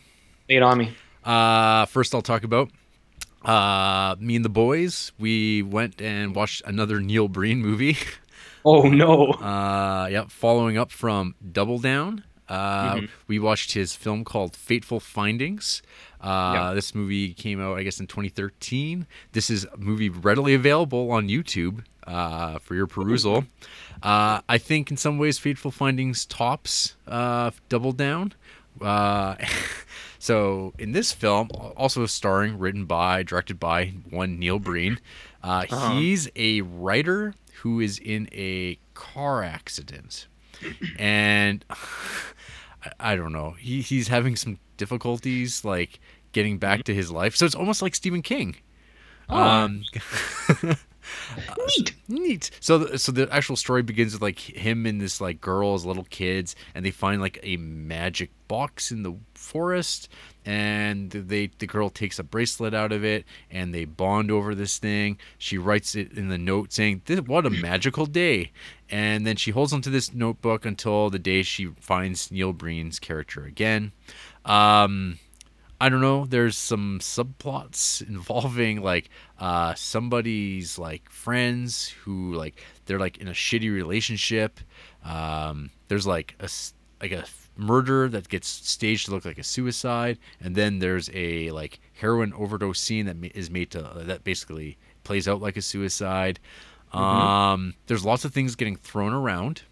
Speaker 2: Lay it on me.
Speaker 1: Uh, first, I'll talk about uh, me and the boys. We went and watched another Neil Breen movie. <laughs>
Speaker 2: Oh no.
Speaker 1: Uh, yep, following up from Double Down. Uh,
Speaker 2: Mm-hmm.
Speaker 1: We watched his film called Fateful Findings. Uh,
Speaker 2: Yeah.
Speaker 1: This movie came out, I guess, in 2013. This is a movie readily available on YouTube uh, for your perusal. Uh, I think in some ways, Fateful Findings tops uh, Double Down. Uh, <laughs> so in this film, also starring, written by, directed by one Neil Breen, uh,
Speaker 2: Uh-huh.
Speaker 1: he's a writer who is in a car accident, and I, I don't know. He he's having some difficulties like getting back to his life. So it's almost like Stephen King.
Speaker 2: Oh.
Speaker 1: Um, <laughs>
Speaker 2: Neat.
Speaker 1: neat. So, so the actual story begins with like him and this like girl as little kids, and they find like a magic box in the forest, and they the girl takes a bracelet out of it, and they bond over this thing. She writes it in the note saying, "This what a magical day," and then she holds onto this notebook until the day she finds Neil Breen's character again. Um, I don't know. There's some subplots involving like uh, somebody's like friends who like they're like in a shitty relationship. Um, there's like a like a murder that gets staged to look like a suicide, and then there's a like heroin overdose scene that is made to that basically plays out like a suicide. Um, there's lots of things getting thrown around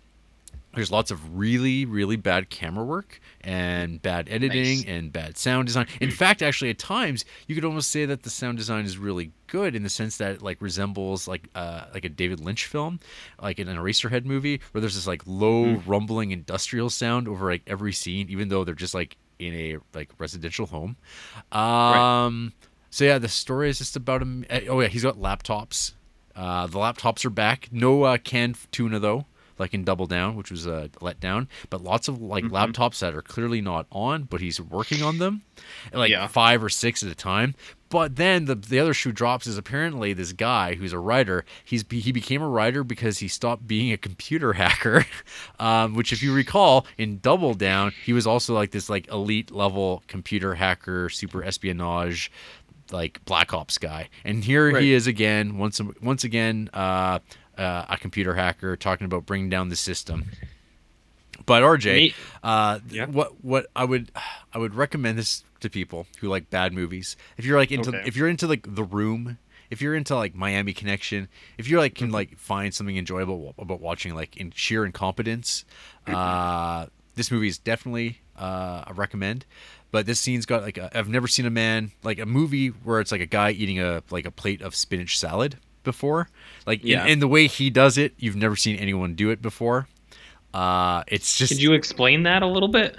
Speaker 1: there's lots of really really bad camera work and bad editing
Speaker 2: Nice.
Speaker 1: and bad sound design. In fact actually at times you could almost say that the sound design is really good in the sense that it like resembles like uh like a david lynch film like in an eraserhead movie where there's this like low rumbling industrial sound over like every scene even though they're just like in a like residential home. Um so yeah the story is just about him oh yeah he's got laptops. Uh, the laptops are back. No uh, canned tuna though, like in Double Down, which was a letdown. But lots of like laptops that are clearly not on, but he's working on them, like
Speaker 2: Yeah.
Speaker 1: five or six at a time. But then the the other shoe drops is apparently this guy who's a writer. He's he became a writer because he stopped being a computer <laughs> hacker, um, which if you recall in Double Down, he was also like this like elite level computer hacker, super espionage like Black Ops guy, and here
Speaker 2: Right.
Speaker 1: he is again, once once again, uh, uh, a computer hacker talking about bringing down the system. But RJ, uh,
Speaker 2: Yeah.
Speaker 1: what what I would I would recommend this to people who like bad movies. If you're like into
Speaker 2: Okay.
Speaker 1: if you're into like The Room, if you're into like Miami Connection, if you're like can
Speaker 2: Mm-hmm.
Speaker 1: like find something enjoyable about watching like in sheer incompetence,
Speaker 2: Mm-hmm.
Speaker 1: uh, this movie is definitely uh, a recommend. But this scene's got like a, I've never seen a man like a movie where it's like a guy eating a like a plate of spinach salad before. Like in- in, the way he does it, you've never seen anyone do it before. Uh, it's just
Speaker 2: Could you explain that a little bit?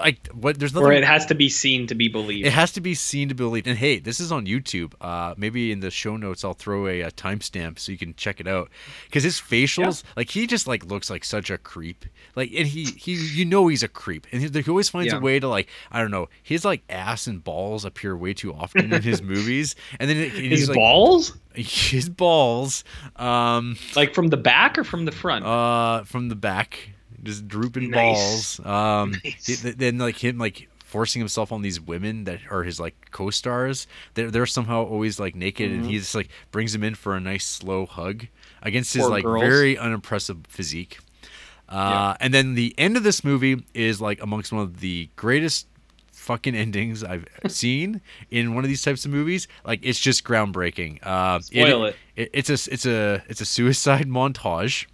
Speaker 1: Like what? There's nothing.
Speaker 2: Or it has to be seen to be believed.
Speaker 1: It has to be seen to be believed. And hey, this is on YouTube. Uh, maybe in the show notes I'll throw a, uh timestamp so you can check it out. Because his facials, like he just like looks like such a creep. Like, and he he you know he's a creep, and he, he always finds
Speaker 2: Yeah.
Speaker 1: a way to like I don't know. His like ass and balls appear way too often in his <laughs> movies, and then it, and
Speaker 2: His
Speaker 1: he's like
Speaker 2: balls? <laughs>
Speaker 1: his balls, um,
Speaker 2: Like from the back or from the front?
Speaker 1: uh, from the back, just drooping
Speaker 2: Nice.
Speaker 1: balls. Um, <laughs>
Speaker 2: Nice.
Speaker 1: th- th- then like him like forcing himself on these women that are his like co-stars. They're they're somehow always like naked, and he just like brings them in for a nice slow hug against his
Speaker 2: Mm-hmm. Poor
Speaker 1: like
Speaker 2: girls.
Speaker 1: very unimpressive physique. Uh, And then the end of this movie is like amongst one of the greatest fucking endings I've seen in one of these types of movies. Like it's just groundbreaking. Uh,
Speaker 2: Spoil it.
Speaker 1: it. It's a it's a it's a suicide <laughs> montage.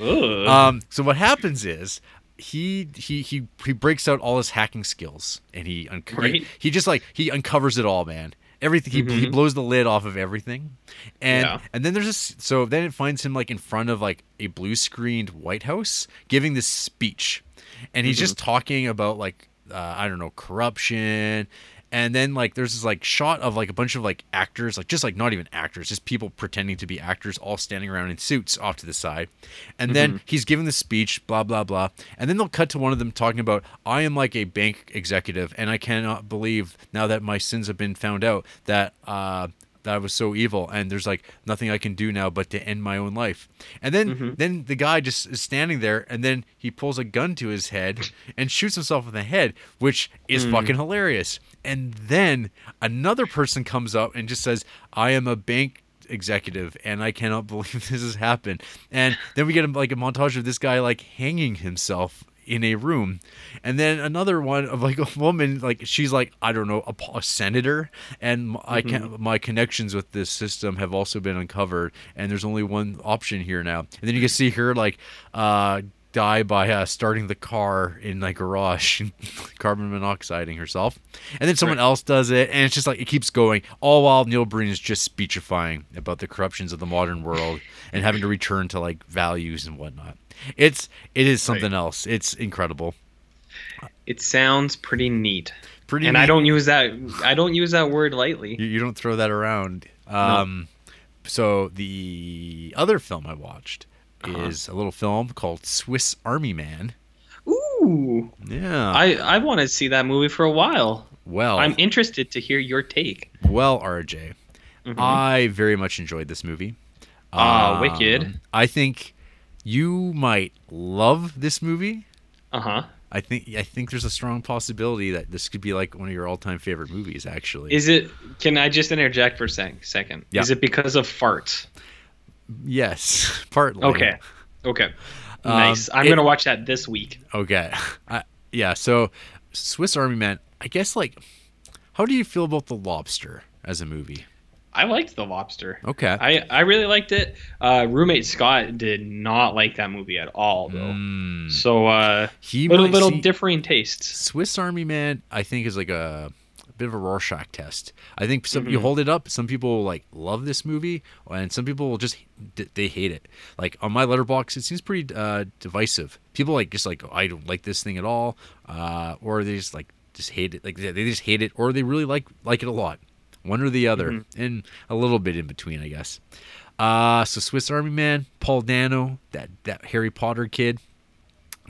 Speaker 1: Um, so what happens is he he he he breaks out all his hacking skills and he
Speaker 2: Right.
Speaker 1: he, he just like he uncovers it all, man. Everything he, he blows the lid off of everything, and
Speaker 2: Yeah.
Speaker 1: and then there's this. So then it finds him like in front of like a blue screened White House giving this speech, and he's just talking about like uh, I don't know corruption. And then like there's this like shot of like a bunch of like actors, like just like not even actors, just people pretending to be actors, all standing around in suits off to the side. And then he's giving the speech, blah blah blah. And then they'll cut to one of them talking about, "I am like a bank executive, and I cannot believe now that my sins have been found out that uh, that I was so evil, and there's like nothing I can do now but to end my own life." And then mm-hmm. then the guy just is standing there, and then he pulls a gun to his head and shoots himself in the head, which is mm. fucking hilarious. And then another person comes up and just says, "I am a bank executive and I cannot <laughs> believe this has happened." And then we get like a montage of this guy like hanging himself in a room. And then another one of like a woman like she's like I don't know a, a senator. And I can my connections with this system have also been uncovered. And there's only one option here now. And then you can see her like uh die by uh, starting the car in like garage <laughs> carbon monoxiding herself. And then someone else does it and it's just like it keeps going. All while neil breen is just speechifying about the corruptions of the modern world and having to return to like values and whatnot it's it is something else it's incredible
Speaker 2: it sounds pretty neat.
Speaker 1: pretty
Speaker 2: and I don't use that I don't use that word lightly.
Speaker 1: you, you don't throw that around um so the other film i watched
Speaker 2: Uh-huh.
Speaker 1: is a little film called swiss army man
Speaker 2: Ooh.
Speaker 1: yeah
Speaker 2: I I want to see that movie for a while.
Speaker 1: well
Speaker 2: I'm interested to hear your take.
Speaker 1: Well, RJ,
Speaker 2: Mhm.
Speaker 1: I very much enjoyed this movie.
Speaker 2: Ah, wicked.
Speaker 1: I think you might love this movie.
Speaker 2: Uh-huh.
Speaker 1: I think I think there's a strong possibility that this could be like one of your all-time favorite movies. Actually,
Speaker 2: Is it can I just interject for a sec- second?
Speaker 1: Yeah.
Speaker 2: Is it because of farts?
Speaker 1: yes, <laughs> partly.
Speaker 2: Okay. Okay.
Speaker 1: Um,
Speaker 2: Nice. I'm
Speaker 1: it-
Speaker 2: going to watch that this week.
Speaker 1: Okay. <laughs> I, yeah. So, Swiss Army Man. I guess like, how do you feel about The Lobster as a movie?
Speaker 2: I liked The Lobster.
Speaker 1: Okay.
Speaker 2: I, I really liked it. Uh, roommate Scott did not like that movie at all, though.
Speaker 1: Mm.
Speaker 2: So uh,
Speaker 1: he
Speaker 2: little
Speaker 1: might
Speaker 2: little
Speaker 1: see-
Speaker 2: differing tastes.
Speaker 1: Swiss Army Man, I think, is like a, a bit of a Rorschach test. I think some you
Speaker 2: Mhm.
Speaker 1: hold it up, some people like love this movie, and some people will just they hate it. Like on my Letterboxd, it seems pretty uh, divisive. People like just like oh, I don't like this thing at all, uh, or they just like just hate it. Like they just hate it, or they really like like it a lot. One or the other,
Speaker 2: Mm-hmm.
Speaker 1: and a little bit in between, I guess. Uh, so Swiss Army Man, Paul Dano, that that Harry Potter kid.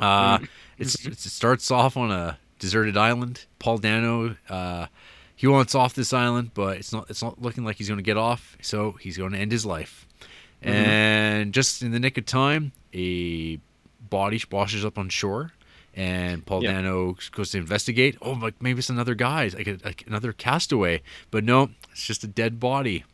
Speaker 1: Uh, it's, it's, it starts off on a deserted island. Paul Dano, uh, he wants off this island, but it's not it's not looking like he's going to get off. So he's going to end his life. And just in the nick of time, a body washes up on shore, and Paul
Speaker 2: Yeah.
Speaker 1: Dano goes to investigate. Oh, like maybe it's another guy, like, a, like another castaway. But no, it's just a dead body.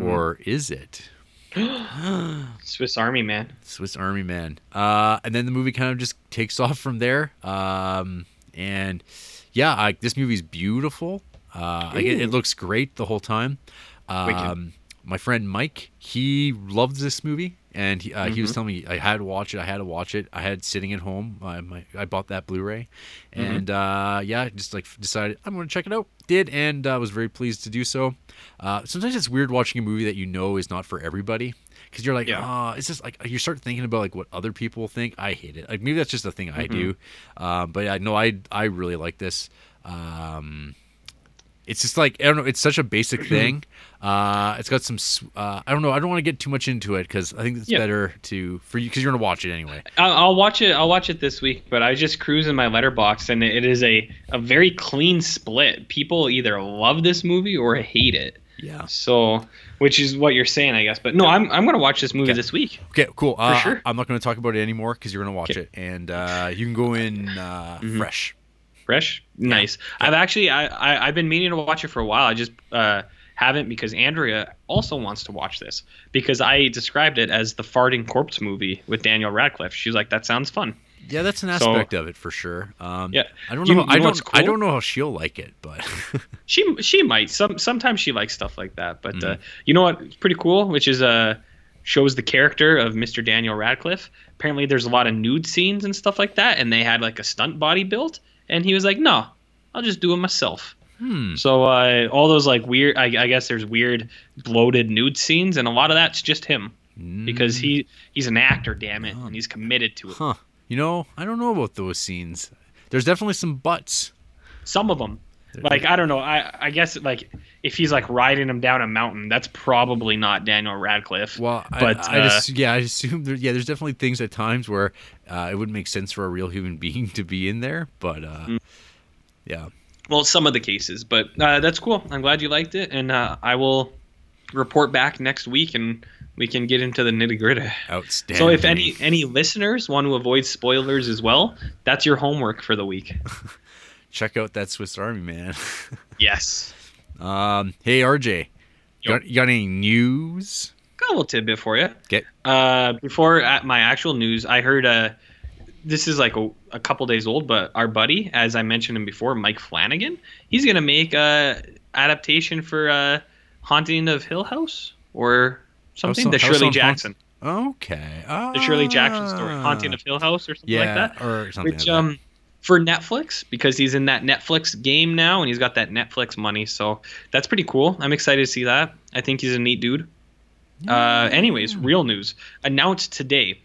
Speaker 1: Or is it? <gasps>
Speaker 2: Swiss Army Man.
Speaker 1: Swiss Army Man. Uh, and then the movie kind of just takes off from there. Um, and yeah, I, this movie's beautiful. Uh, I, get- it looks great the whole time. Um, my friend Mike, he loves this movie, and he, uh, he was telling me I had to watch it. I had to watch it. I had it sitting at home. I, my, I bought that Blu-ray, and uh, yeah, just like decided I'm going to check it out. Did and uh, was very pleased to do so. Uh, sometimes it's weird watching a movie that you know is not for everybody because you're like,
Speaker 2: Yeah.
Speaker 1: oh, it's just like you start thinking about like what other people think. I hate it. Like maybe that's just the thing I do. Um, but I know I I really like this. Um, it's just like I don't know. It's such a basic <clears throat> thing. Uh, it's got some. Uh, I don't know. I don't want to get too much into it because I think it's
Speaker 2: Yeah.
Speaker 1: better to for you because you're gonna watch it anyway.
Speaker 2: I'll, I'll watch it. I'll watch it this week. But I just cruise in my Letterboxd, and it is a a very clean split. People either love this movie or hate it.
Speaker 1: Yeah.
Speaker 2: So, which is what you're saying, I guess. But no, I'm I'm gonna watch this movie
Speaker 1: Okay.
Speaker 2: this week.
Speaker 1: Okay. Cool. Uh,
Speaker 2: sure.
Speaker 1: I'm not gonna talk about it anymore because you're gonna watch
Speaker 2: Okay.
Speaker 1: it and uh, you can go in uh,
Speaker 2: Mhm.
Speaker 1: fresh.
Speaker 2: Fresh, nice. I've actually I, I I've been meaning to watch it for a while. I just uh, haven't because Andrea also wants to watch this because I described it as the farting corpse movie with Daniel Radcliffe. She's like, that sounds fun.
Speaker 1: Yeah, that's an
Speaker 2: So-
Speaker 1: aspect of it for sure. Um,
Speaker 2: Yeah.
Speaker 1: I don't
Speaker 2: You-
Speaker 1: know.
Speaker 2: you
Speaker 1: I
Speaker 2: know
Speaker 1: don't.
Speaker 2: what's
Speaker 1: I don't know how she'll like it, but <laughs>
Speaker 2: She she might some sometimes she likes stuff like that. But uh,
Speaker 1: Mhm.
Speaker 2: you know what? It's pretty cool, which is uh shows the character of Mr. Daniel Radcliffe. Apparently, there's a lot of nude scenes and stuff like that, and they had like a stunt body built, and he was like, "No, I'll just do it myself."
Speaker 1: hmm.
Speaker 2: So uh, all those like weird, I, I guess there's weird bloated nude scenes, and a lot of that's just him because he he's an actor, damn it, and he's committed to it.
Speaker 1: Huh. You know, I don't know about those scenes. There's definitely some butts.
Speaker 2: Some of them, like I don't know, I I guess like if he's like riding him down a mountain, that's probably not Daniel Radcliffe.
Speaker 1: Well, I,
Speaker 2: But,
Speaker 1: I
Speaker 2: uh,
Speaker 1: just yeah, I assume there, yeah, there's definitely things at times where uh, it wouldn't make sense for a real human being to be in there, but uh,
Speaker 2: Mm.
Speaker 1: yeah,
Speaker 2: Well, some of the cases, but uh, that's cool. I'm glad you liked it, and uh, I will report back next week, and we can get into the nitty gritty.
Speaker 1: outstanding.
Speaker 2: So, if any any listeners want to avoid spoilers as well, that's your homework for the week. <laughs>
Speaker 1: check out that Swiss Army man. <laughs>
Speaker 2: Yes.
Speaker 1: Um, hey RJ,
Speaker 2: Yo.
Speaker 1: got, you got any news?
Speaker 2: Got a little tidbit for you.
Speaker 1: Okay.
Speaker 2: Uh, before at my actual news, I heard uh, this is like a, a couple days old, but our buddy, as I mentioned him before, Mike Flanagan, he's gonna make a adaptation for uh, Haunting of Hill House or something.
Speaker 1: on-
Speaker 2: the
Speaker 1: House
Speaker 2: Shirley Jackson,
Speaker 1: Okay.
Speaker 2: the Shirley Jackson story, Haunting of Hill House or something
Speaker 1: Ah. yeah,
Speaker 2: like that.
Speaker 1: or something.
Speaker 2: Which
Speaker 1: like
Speaker 2: um for Netflix because he's in that Netflix game now and he's got that Netflix money, so that's pretty cool. I'm excited to see that. I think he's a neat dude. Uh, anyways, real news announced today,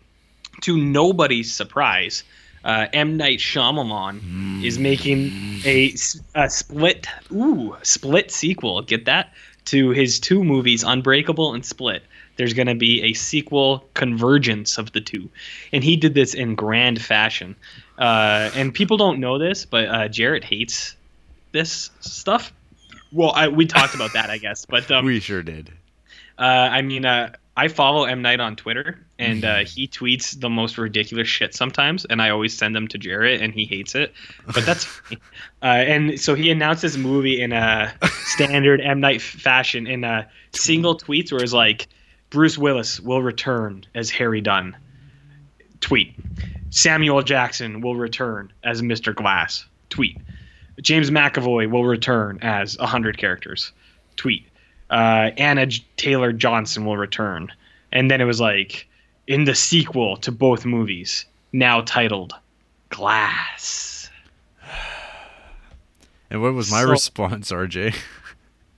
Speaker 2: to nobody's surprise, uh, M Night Shyamalan is making a, a split, ooh, split sequel. Get that to his two movies, Unbreakable and Split. There's going to be a sequel convergence of the two, and he did this in grand fashion. Uh, and people don't know this, but uh, Jarrett hates this stuff. Well, I, we talked about that, I guess, but um, <laughs>
Speaker 1: we sure did.
Speaker 2: uh, I mean, uh, I follow M Night on Twitter, and uh, he tweets the most ridiculous shit sometimes, and I always send them to Jarrett, and he hates it. But that's <laughs> uh, and so he announced this movie in a <laughs> standard M Night f- fashion in a single tweets, where it's like Bruce Willis will return as Harry Dunn. Tweet. Samuel Jackson will return as Mr. Glass. Tweet. James McAvoy will return as 100 characters. Tweet. uh, Anna Taylor Johnson will return, and then it was like in the sequel to both movies, now titled Glass.
Speaker 1: And what was my
Speaker 2: So-
Speaker 1: response, RJ? <laughs>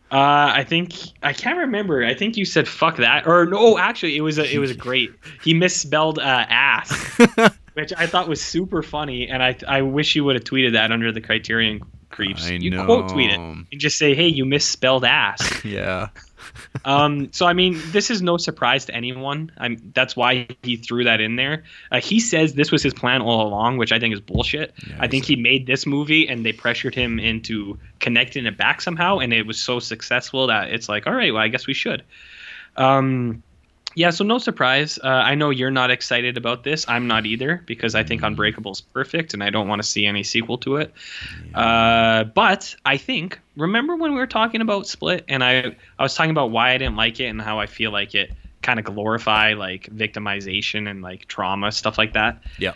Speaker 2: Uh, I think I can't remember. I think you said "fuck that," or no. Actually, it was a, it was <laughs> great. He misspelled uh, "ass," <laughs> which I thought was super funny, and I I wish you would have tweeted that under the Criterion creeps.
Speaker 1: I
Speaker 2: you
Speaker 1: know.
Speaker 2: quote tweet it and just say, "Hey, you misspelled ass." <laughs>
Speaker 1: yeah.
Speaker 2: Um, so I mean, this is no surprise to anyone. I'm that's why he threw that in there. Uh, he says this was his plan all along, which I think is bullshit.
Speaker 1: Yeah,
Speaker 2: I think he made this movie and they pressured him into connecting it back somehow, and it was so successful that it's like, all right, well, I guess we should. Um, yeah, so no surprise. Uh, I know you're not excited about this. I'm not either because I think Unbreakable's perfect, and I don't want to see any sequel to it. Uh, but I think remember when we were talking about Split, and I I was talking about why I didn't like it and how I feel like it kind of glorify like victimization and like trauma stuff like that.
Speaker 1: Yeah.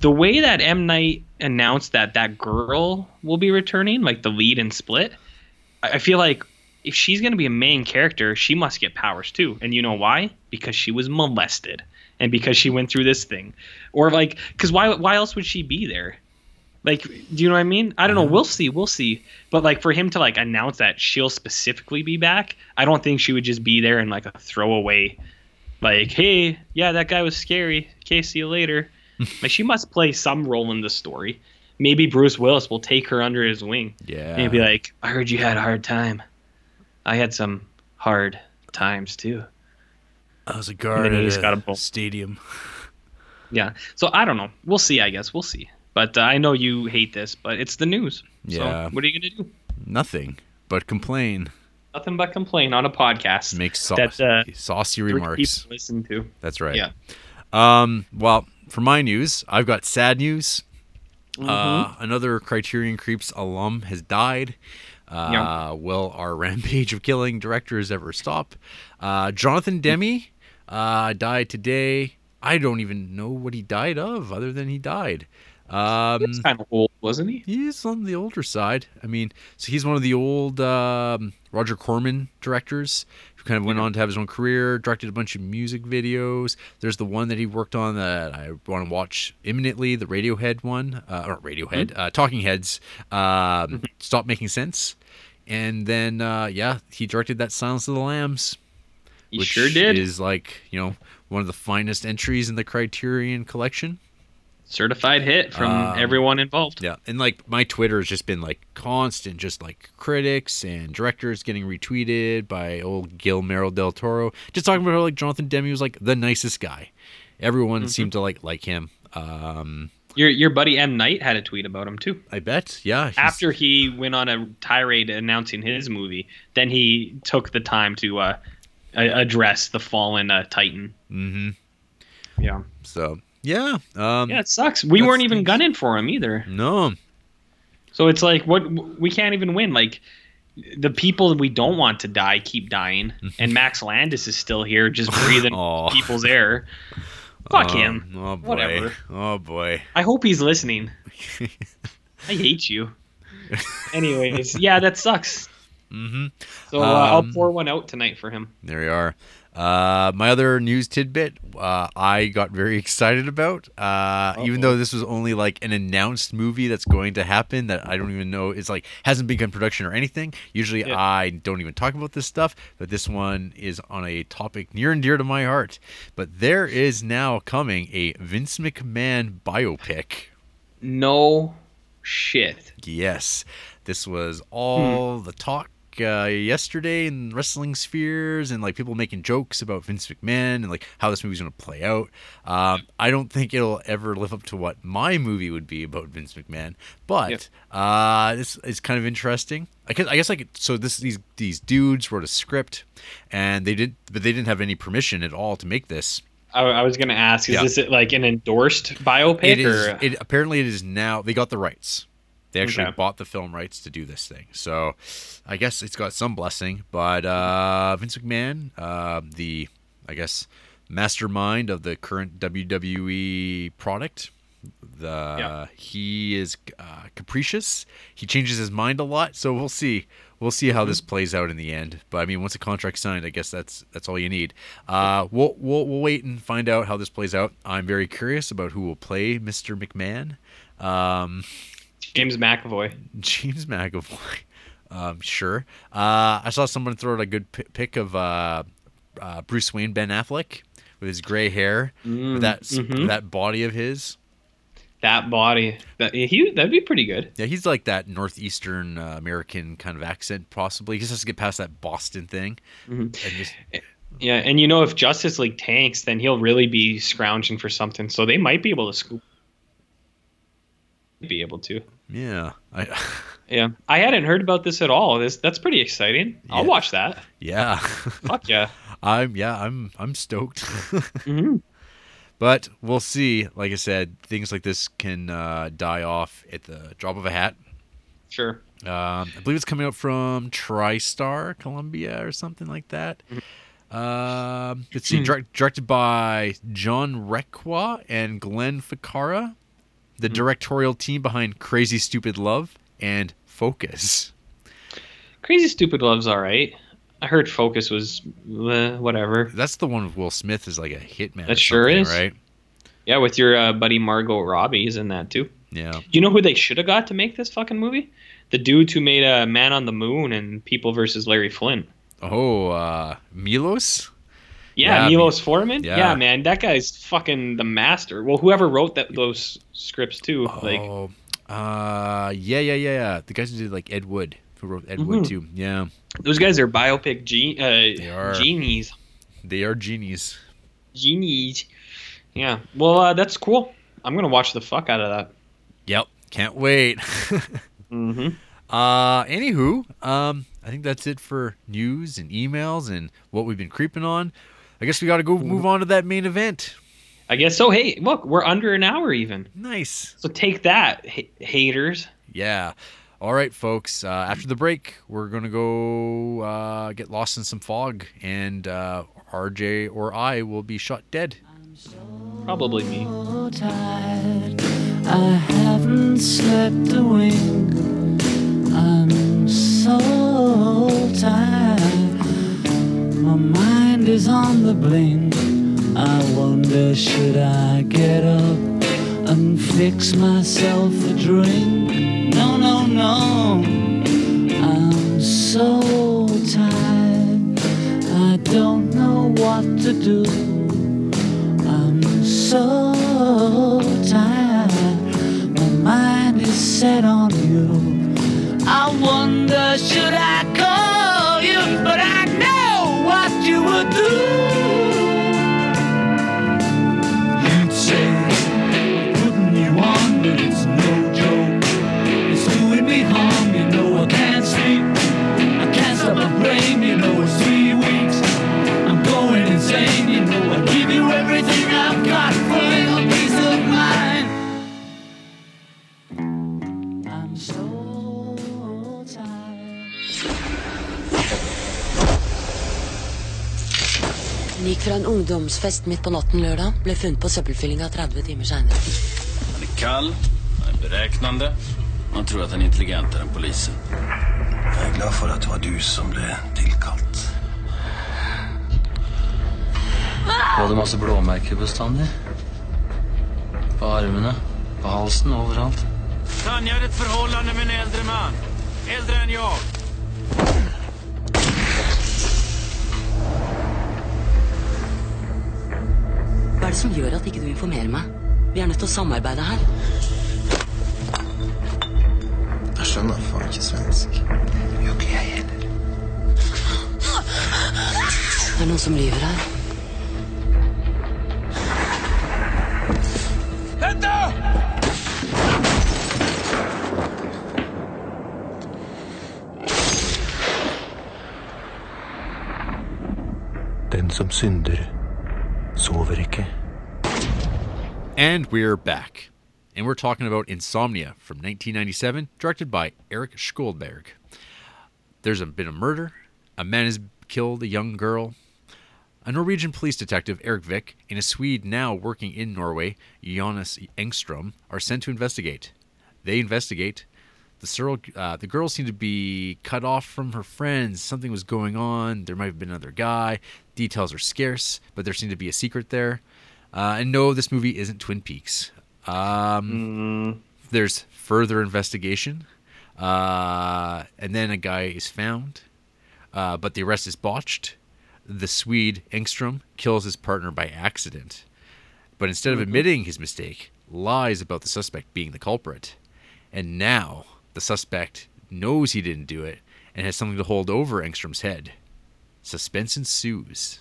Speaker 2: The way that M Night announced that that girl will be returning, like the lead in Split, I I feel like if she's going to be a main character, she must get powers too. And you know why? Because she was molested and because she went through this thing. Or like cuz why why else would she be there? Like do you know what I mean? I don't know, uh-huh. we'll see, we'll see. But like for him to like announce that she'll specifically be back, I don't think she would just be there in like a throwaway like, "Hey, yeah, that guy was scary. Okay, see you later." <laughs> like she must play some role in the story. Maybe Bruce Willis will take her under his wing.
Speaker 1: Yeah.
Speaker 2: And be like, I heard you had a hard time. I had some hard times too.
Speaker 1: I was a guard
Speaker 2: then he
Speaker 1: at
Speaker 2: just
Speaker 1: a
Speaker 2: got a bull.
Speaker 1: stadium. <laughs>
Speaker 2: Yeah. So I don't know. We'll see, I guess. We'll see. But uh, I know you hate this, but it's the news.
Speaker 1: Yeah.
Speaker 2: So what are you going to do?
Speaker 1: Nothing but complain.
Speaker 2: Nothing but complain on a podcast
Speaker 1: Make sau-
Speaker 2: that uh,
Speaker 1: saucy
Speaker 2: three
Speaker 1: remarks.
Speaker 2: people listen to.
Speaker 1: That's right.
Speaker 2: Yeah.
Speaker 1: Um, well, for my news, I've got sad news.
Speaker 2: Mm-hmm.
Speaker 1: Uh, another Criterion Creeps alum has died. Uh,
Speaker 2: Yeah.
Speaker 1: Will our <laughs> rampage of killing directors ever stop? Uh, Jonathan Demme uh, died today. I don't even know what he died of, other than he died. Um,
Speaker 2: He's kind of old, wasn't he?
Speaker 1: He's on the older side. I mean, so he's one of the old um, Roger Corman directors who kind of went on to have his own career, directed a bunch of music videos. There's the one that he worked on that I want to watch imminently, the Radiohead one, uh, or Radiohead, uh, Talking Heads, um, Stop Making Sense. And then, uh, yeah, he directed that Silence of the Lambs,
Speaker 2: He
Speaker 1: which
Speaker 2: sure did.
Speaker 1: is like, you know, one of the finest entries in the Criterion collection.
Speaker 2: Certified hit from
Speaker 1: Um,
Speaker 2: everyone involved.
Speaker 1: Yeah, and like my Twitter has just been like constant, just like critics and directors getting retweeted by old Gil Guillermo del Toro, just talking about how like Jonathan Demme was like the nicest guy. Everyone
Speaker 2: Mm-hmm.
Speaker 1: seemed to like like him. Um,
Speaker 2: Your your buddy M Night had a tweet about him too.
Speaker 1: I bet, yeah.
Speaker 2: after he went on a tirade announcing his movie, then he took the time to uh, address the fallen uh, Titan.
Speaker 1: Mm Mhm.
Speaker 2: Yeah,
Speaker 1: So yeah, um,
Speaker 2: yeah, it sucks. We weren't even gunning for him either,
Speaker 1: no,
Speaker 2: so it's like what we can't even win. Like the people we don't want to die keep dying, <laughs> and Max Landis is still here, just breathing <laughs>
Speaker 1: Aw.
Speaker 2: people's air. <laughs> Fuck
Speaker 1: Um,
Speaker 2: him.
Speaker 1: Oh boy,
Speaker 2: Whatever.
Speaker 1: oh boy.
Speaker 2: I hope he's listening. I hate you. Anyways, yeah, that sucks.
Speaker 1: Hmm
Speaker 2: So uh, I'll
Speaker 1: Um,
Speaker 2: pour one out tonight for him.
Speaker 1: There we are. Uh, my other news tidbit, uh, I got very <laughs> excited about. Uh, even though this was only like an announced movie that's going to happen that I don't even know it's like hasn't begun production or anything. Usually
Speaker 2: Yeah.
Speaker 1: I don't even talk about this stuff, but this one is on a topic near and dear to my heart. But there is now coming a Vince McMahon biopic.
Speaker 2: No shit.
Speaker 1: Yes, this was all the talk uh, yesterday in wrestling spheres and like people making jokes about Vince McMahon and like how this movie's going to play out. Um, I don't think it'll ever live up to what my movie would be about Vince McMahon, but uh, this is kind of interesting. I guess, I guess like so this these these dudes wrote a script and they didn't but they didn't have any permission at all to make this.
Speaker 2: I, I was gonna ask, is
Speaker 1: Yeah.
Speaker 2: this like an endorsed biopic
Speaker 1: It is. It apparently it is now. They got the rights. They actually
Speaker 2: Okay.
Speaker 1: bought the film rights to do this thing. So, I guess it's got some blessing. But uh, Vince McMahon, uh, the I guess mastermind of the current WWE product, The
Speaker 2: Yeah.
Speaker 1: he is uh, capricious. He changes his mind a lot, so we'll see. We'll see how this plays out in the end. But I mean, once a contract's signed, I guess that's that's all you need. Uh, we'll we'll we'll wait and find out how this plays out. I'm very curious about who will play Mr. McMahon. Um,
Speaker 2: James McAvoy.
Speaker 1: James McAvoy. <laughs> Um, sure. Uh, I saw someone throw out a good pi pic of uh, uh, Bruce Wayne, Ben Affleck, with his gray hair, with that
Speaker 2: mhm.
Speaker 1: that body of his.
Speaker 2: That body. That he that'd be pretty good.
Speaker 1: Yeah, he's like that northeastern uh, American kind of accent, possibly. He just has to get past that Boston thing,
Speaker 2: Mhm.
Speaker 1: and just
Speaker 2: Yeah, and you know if Justice League tanks, then he'll really be scrounging for something. So they might be able to scoop. Be able to.
Speaker 1: yeah, I, <laughs>
Speaker 2: Yeah, I hadn't heard about this at all. This that's pretty exciting. I'll
Speaker 1: Yeah.
Speaker 2: watch that.
Speaker 1: yeah.
Speaker 2: Fuck yeah. <laughs>
Speaker 1: I'm yeah, I'm I'm stoked. <laughs>
Speaker 2: hmm
Speaker 1: but we'll see. Like I said, things like this can uh, die off at the drop of a hat.
Speaker 2: Sure.
Speaker 1: Um, I believe it's coming out from TriStar Columbia or something like that. Um, let's see, direct, directed by John Requa and Glenn Ficarra, the directorial team behind Crazy Stupid Love and Focus.
Speaker 2: Crazy Stupid Love's all right. I heard Focus was uh, whatever.
Speaker 1: That's the one with Will Smith as like a hitman.
Speaker 2: That sure is.
Speaker 1: right.
Speaker 2: Yeah, with your uh, buddy Margot Robbie is in that too.
Speaker 1: Yeah.
Speaker 2: You know who they should have got to make this fucking movie? The dudes who made uh, Man on the Moon and People versus Larry Flynt.
Speaker 1: Oh, uh, Milos.
Speaker 2: Yeah,
Speaker 1: Yeah,
Speaker 2: Milos Forman.
Speaker 1: yeah.
Speaker 2: Yeah. man, that guy's fucking the master. Well, whoever wrote that those scripts too, like
Speaker 1: oh, uh, yeah, yeah, yeah, yeah. The guys who did like Ed Wood, who wrote Ed Wood
Speaker 2: Mhm.
Speaker 1: too. Yeah,
Speaker 2: those guys are biopic ge- uh,
Speaker 1: are.
Speaker 2: genies.
Speaker 1: they are genies.
Speaker 2: Genies. Yeah. Well, uh, that's cool. I'm gonna watch the fuck out of that.
Speaker 1: Yep, can't wait. <laughs>
Speaker 2: Mm-hmm.
Speaker 1: Uh, anywho, um, I think that's it for news and emails and what we've been creeping on. I guess we got to go move on to that main event.
Speaker 2: I guess so. Hey, look, we're under an hour even.
Speaker 1: Nice.
Speaker 2: So take that, ha- haters.
Speaker 1: Yeah. All right, folks. Uh, after the break, we're gonna go uh, get lost in some fog, and uh, RJ or I will be shot dead.
Speaker 2: Probably me.
Speaker 3: tired. I haven't slept a wink. I'm so tired. My mind is on the blink. I wonder should I get up and fix myself a drink? No, no, no. I'm so tired. I don't know what to do. I'm so tired. My mind is set on you. I wonder should I
Speaker 4: fra en ungdomsfest midt på natten lørdag, ble funnet på søppelfyllinga 30 timer seinere.
Speaker 5: Han er kald, han er beräknande. Man tror at han er intelligentere enn politiet.
Speaker 6: Jeg er glad for at det var du som ble tilkalt.
Speaker 7: Du hadde masse blåmerker bestandig. På armene, på halsen, overalt.
Speaker 5: Tanja har et forhold med en eldre mann. Eldre enn jag.
Speaker 4: Hva er det som gjør at ikke du informerer meg? Vi er nødt til å samarbeide her.
Speaker 6: Jeg skjønner faen ikke svensk. Gjør ikke jeg heller.
Speaker 4: Det er noen som lyver her.
Speaker 6: Den som synder,
Speaker 1: And we're back. And we're talking about Insomnia from 1997, directed by Erik Skjoldbjærg. There's been a murder. A man has killed a young girl. A Norwegian police detective, Erik Vik, and a Swede now working in Norway, Jonas Engstrom, are sent to investigate. They investigate. The, uh, the girl seemed to be cut off from her friends. Something was going on. There might have been another guy. Details are scarce, but there seemed to be a secret there. Uh, and no, this movie isn't Twin Peaks. Um, There's further investigation. Uh, and then a guy is found, uh, but the arrest is botched. The Swede, Engstrom, kills his partner by accident. But instead of admitting his mistake, lies about the suspect being the culprit. And now the suspect knows he didn't do it and has something to hold over Engstrom's head. Suspense ensues.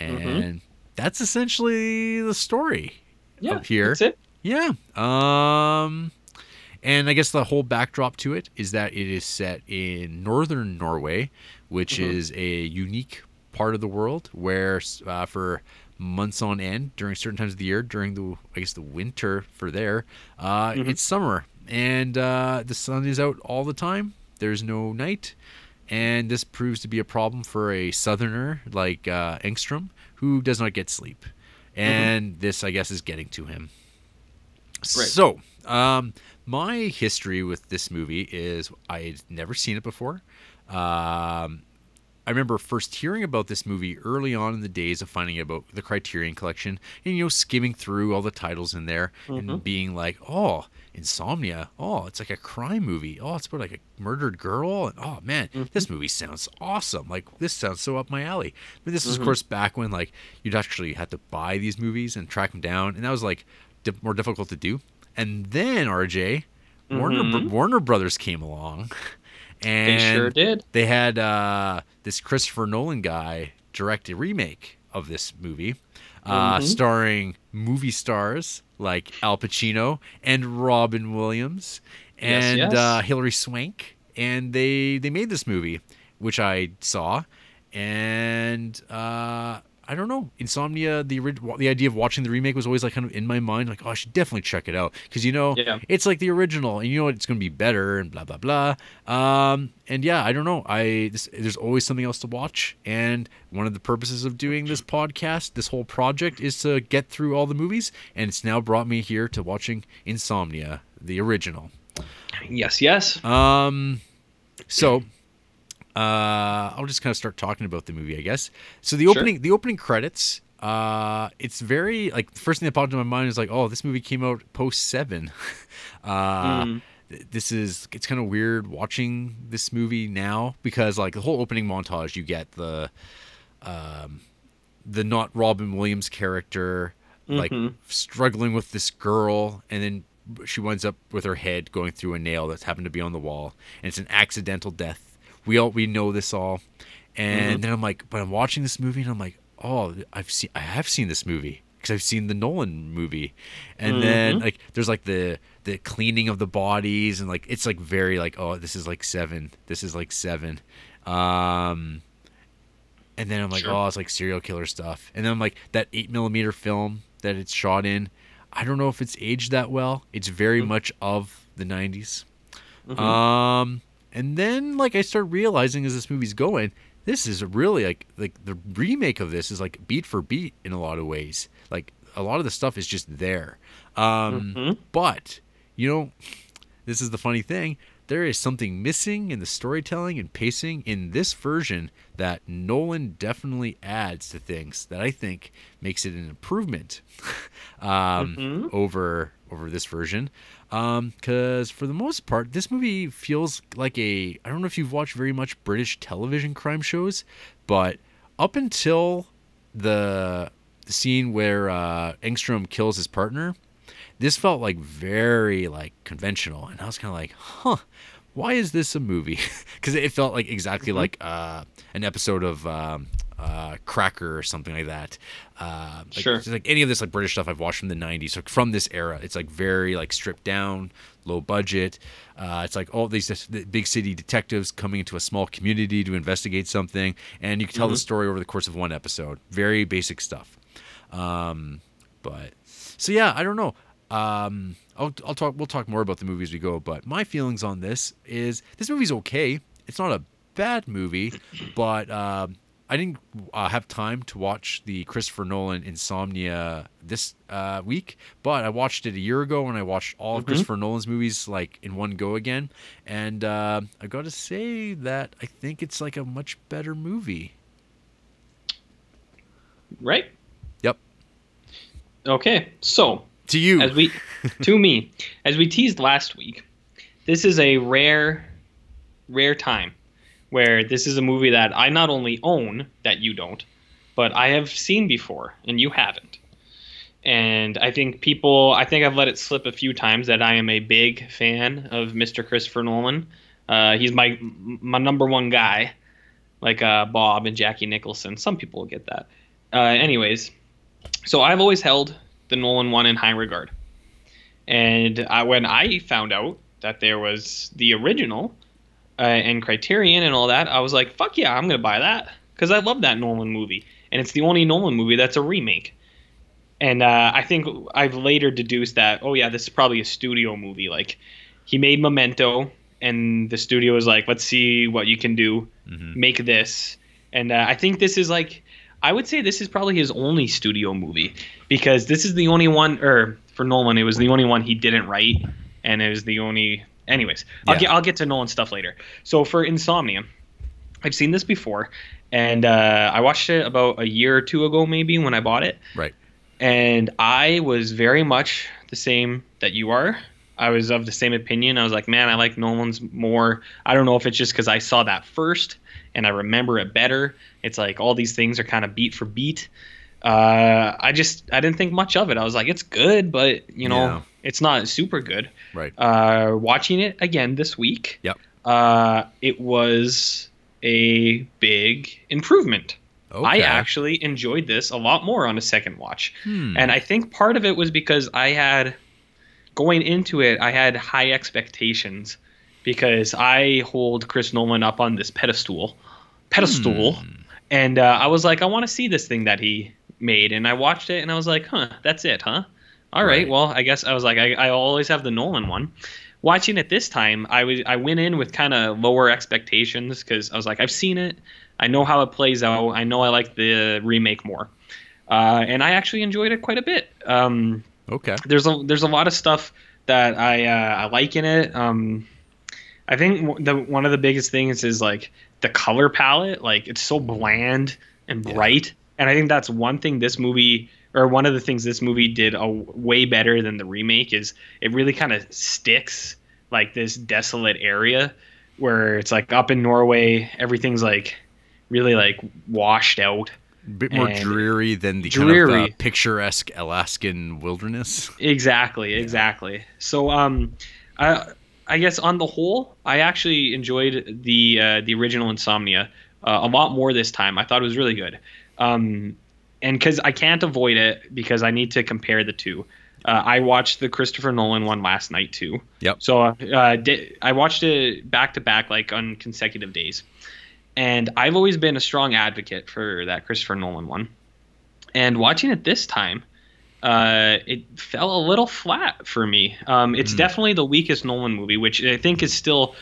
Speaker 1: And that's essentially the story
Speaker 2: Yeah,
Speaker 1: of here.
Speaker 2: that's it.
Speaker 1: Yeah. Um and I guess the whole backdrop to it is that it is set in northern Norway, which is a unique part of the world where uh, for months on end during certain times of the year during the I guess the winter for there uh, it's summer and uh, the sun is out all the time there's no night and this proves to be a problem for a southerner like uh, Engstrom who does not get sleep. And this I guess is getting to him. So, um, my history with this movie is I had never seen it before. Um, I remember first hearing about this movie early on in the days of finding out about the Criterion Collection, and you know, skimming through all the titles in there and being like, "Oh, Insomnia! Oh, it's like a crime movie. Oh, it's about like a murdered girl. And oh man, mm-hmm. this movie sounds awesome. Like this sounds so up my alley." But this is, of mm-hmm. course, back when like you'd actually had to buy these movies and track them down, and that was like di- more difficult to do. And then RJ, Warner Br- mm-hmm. Warner Brothers came along, and they
Speaker 2: sure did.
Speaker 1: They had uh, this Christopher Nolan guy direct a remake of this movie, uh, starring movie stars like Al Pacino and Robin Williams
Speaker 2: Yes,
Speaker 1: and
Speaker 2: yes.
Speaker 1: Uh, Hilary Swank, and they they made this movie, which I saw, and uh, I don't know, Insomnia. The the idea of watching the remake was always like kind of in my mind, like oh, I should definitely check it out because you know
Speaker 2: Yeah.
Speaker 1: it's like the original, and you know it's going to be better, and blah blah blah. Um, and yeah, I don't know. I this, there's always something else to watch, and one of the purposes of doing this podcast, this whole project, is to get through all the movies, and it's now brought me here to watching Insomnia, the original.
Speaker 2: Yes, yes.
Speaker 1: Um, so uh, I'll just kind of start talking about the movie, I guess. So the
Speaker 2: Sure.
Speaker 1: opening, the opening credits, uh, it's very like the first thing that popped into my mind is like, oh, this movie came out post seven. <laughs> uh, th- This is it's kind of weird watching this movie now because like the whole opening montage, you get the um, the not Robin Williams character like struggling with this girl, and then she winds up with her head going through a nail that's happened to be on the wall, and it's an accidental death. We all we know this all, and then I'm like, but I'm watching this movie, and I'm like, oh, I've seen I have seen this movie because I've seen the Nolan movie, and then like there's like the the cleaning of the bodies, and like it's like very like oh this is like seven, this is like seven. Um, and then I'm like,
Speaker 2: Sure.
Speaker 1: oh, it's like serial killer stuff. And then I'm like, that eight millimeter film that it's shot in, I don't know if it's aged that well. It's very much of the 90s. Um, and then like I start realizing as this movie's going, this is really like like the remake of this is like beat for beat in a lot of ways. Like a lot of the stuff is just there. Um, but you know, this is the funny thing. There is something missing in the storytelling and pacing in this version that Nolan definitely adds to things that I think makes it an improvement <laughs> um, over over this version. Because for the most part, this movie feels like a I don't know if you've watched very much British television crime shows, but up until the scene where uh, Engstrom kills his partner, this felt like very like conventional, and I was kind of like, huh. Why is this a movie? <laughs> Because it felt like exactly like uh, an episode of um, uh, Cracker or something like that. Uh, like,
Speaker 2: Sure.
Speaker 1: like any of this like British stuff I've watched from the '90s, so from this era, it's like very like stripped down, low budget. Uh, it's like all these the big city detectives coming into a small community to investigate something, and you can tell the story over the course of one episode. Very basic stuff. Um, but so yeah, I don't know. Um, I'll, I'll talk. We'll talk more about the movie as we go. But my feelings on this is this movie's okay. It's not a bad movie, but um, I didn't uh, have time to watch the Christopher Nolan Insomnia this uh, week, but I watched it a year ago and I watched all of Christopher Nolan's movies like in one go again, and uh, I got to say that I think it's like a much better movie.
Speaker 2: Right?
Speaker 1: Yep.
Speaker 2: Okay. So,
Speaker 1: To you,
Speaker 2: as we to me, <laughs> as we teased last week, this is a rare rare time where this is a movie that I not only own that you don't, but I have seen before and you haven't. And I think people, I think I've let it slip a few times that I am a big fan of Mr. Christopher Nolan. Uh, he's my my number one guy, like uh, Bob and Jackie Nicholson. Some people will get that. Uh, anyways, so I've always held the Nolan one in high regard. And I, when I found out that there was the original uh, and Criterion and all that, I was like, fuck yeah, I'm going to buy that. Because I love that Nolan movie. And it's the only Nolan movie that's a remake. And uh, I think I've later deduced that, oh yeah, this is probably a studio movie. Like, he made Memento, and the studio was like, let's see what you can do. Make this. And uh, I think this is like, I would say this is probably his only studio movie because this is the only one, or for Nolan, it was the only one he didn't write, and it was the only. Anyways, I'll
Speaker 1: Yeah.
Speaker 2: get I'll get to Nolan stuff later. So for Insomnia, I've seen this before, and uh, I watched it about a year or two ago, maybe when I bought it,
Speaker 1: right?
Speaker 2: and I was very much the same that you are. I was of the same opinion. I was like, man, I like Nolan's more. I don't know if it's just because I saw that first and I remember it better. It's like all these things are kind of beat for beat. Uh, I just I didn't think much of it. I was like, it's good, but you know,
Speaker 1: Yeah.
Speaker 2: it's not super good.
Speaker 1: Right.
Speaker 2: Uh, watching it again this week,
Speaker 1: Yep.
Speaker 2: uh, it was a big improvement.
Speaker 1: Okay.
Speaker 2: I actually enjoyed this a lot more on a second watch.
Speaker 1: Hmm.
Speaker 2: And I think part of it was because I had going into it, I had high expectations because I hold Chris Nolan up on this pedestal, pedestal,
Speaker 1: Hmm.
Speaker 2: and uh, I was like, I want to see this thing that he made, and I watched it, and I was like, huh, that's it, huh? All right,
Speaker 1: Right.
Speaker 2: well, I guess I was like, I, I always have the Nolan one. Watching it this time, I was I went in with kind of lower expectations because I was like, I've seen it, I know how it plays out, I know I like the remake more, uh, and I actually enjoyed it quite a bit. Um,
Speaker 1: Okay.
Speaker 2: there's a there's a lot of stuff that I uh, I like in it. Um, I think the one of the biggest things is like the color palette. Like it's so bland and bright, and I think that's one thing this movie or one of the things this movie did a way better than the remake is it really kind of sticks like this desolate area where it's like up in Norway everything's like really like washed out
Speaker 1: bit more dreary than the kind of
Speaker 2: Dreary.
Speaker 1: uh, picturesque Alaskan wilderness. <laughs>
Speaker 2: Exactly, exactly. So, um, I I guess on the whole, I actually enjoyed the uh, the original Insomnia uh, a lot more this time. I thought it was really good. Um, and because I can't avoid it because I need to compare the two. Uh, I watched the Christopher Nolan one last night too.
Speaker 1: Yep.
Speaker 2: So uh, di- I watched it back to back, like on consecutive days. And I've always been a strong advocate for that Christopher Nolan one. And watching it this time, uh, it fell a little flat for me. Um, it's definitely the weakest Nolan movie, which I think is still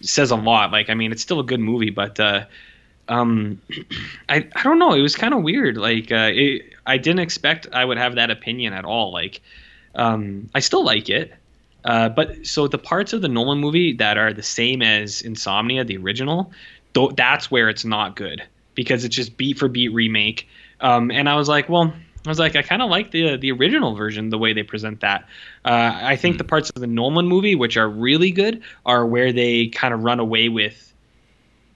Speaker 2: says a lot. Like, I mean, it's still a good movie, but uh, um, <clears throat> I I don't know. It was kind of weird. Like, uh, it, I didn't expect I would have that opinion at all. Like, um, I still like it. Uh, but so the parts of the Nolan movie that are the same as Insomnia, the original, th- that's where it's not good because it's just beat for beat remake. Um, and I was like, well, I was like, I kind of like the the original version, the way they present that. Uh, I think the parts of the Nolan movie which are really good are where they kind of run away with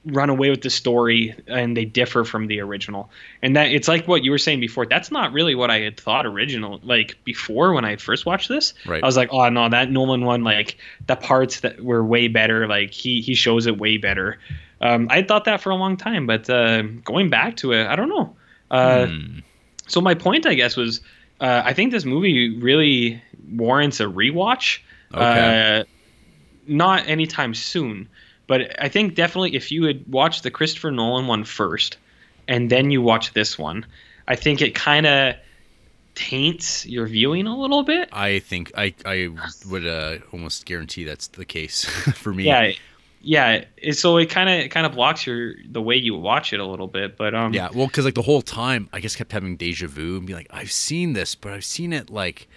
Speaker 2: run away with the story and they differ from the original and that it's like what you were saying before that's not really what i had thought original like before when i first watched this
Speaker 1: Right.
Speaker 2: i was like oh no that nolan one like the parts that were way better like he he shows it way better um i thought that for a long time but uh going back to it i don't know uh
Speaker 1: Hmm.
Speaker 2: so my point i guess was uh i think this movie really warrants a rewatch
Speaker 1: Okay.
Speaker 2: uh not anytime soon but i think definitely if you had watched the christopher nolan one first and then you watch this one i think it kind of taints your viewing a little bit
Speaker 1: I think I I would uh, almost guarantee that's the case <laughs> for me.
Speaker 2: yeah yeah, it, so it kind of kind of blocks your the way you watch it a little bit. But um,
Speaker 1: Yeah, well, because like the whole time, I just kept having deja vu and be like, I've seen this, but I've seen it like,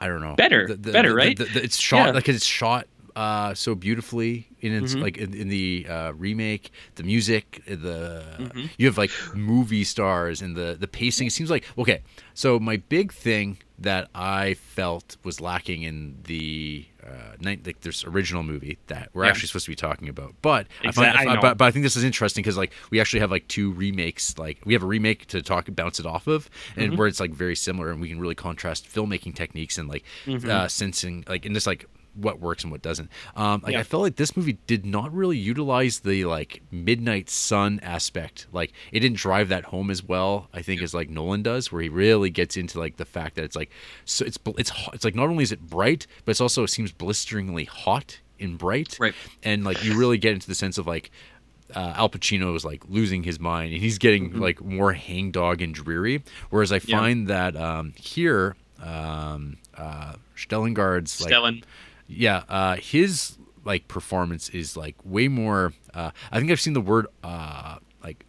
Speaker 1: I don't know,
Speaker 2: Better, better, right?
Speaker 1: the- the- it's shot
Speaker 2: Yeah.
Speaker 1: like it's shot uh, so beautifully in its
Speaker 2: Mhm.
Speaker 1: like in, in the uh, remake, the music, the
Speaker 2: Mhm.
Speaker 1: you have like movie stars and the the pacing. It seems like okay. So my big thing that I felt was lacking in the uh, night like this original movie that we're
Speaker 2: Yeah.
Speaker 1: actually supposed to be talking about, but I find,
Speaker 2: I know.
Speaker 1: but, but I think this is interesting because like we actually have like two remakes. Like we have a remake to talk bounce it off of, and
Speaker 2: Mhm.
Speaker 1: where it's like very similar, and we can really contrast filmmaking techniques and like
Speaker 2: Mhm.
Speaker 1: uh, sensing like in this like what works and what doesn't. Um, like
Speaker 2: Yeah.
Speaker 1: I felt like this movie did not really utilize the like midnight sun aspect. Like it didn't drive that home as well. I think as like Nolan does, where he really gets into like the fact that it's like so it's it's it's like not only is it bright, but it's also it seems blisteringly hot and bright.
Speaker 2: Right.
Speaker 1: And like you really get into the sense of like uh, Al Pacino is like losing his mind and he's getting like more hangdog and dreary. Whereas I
Speaker 2: Mm-hmm. Yeah.
Speaker 1: find that um, here, um, uh, Stellingard's like,
Speaker 2: Stellan.
Speaker 1: Yeah, uh, his like performance is like way more. Uh, I think I've seen the word uh, like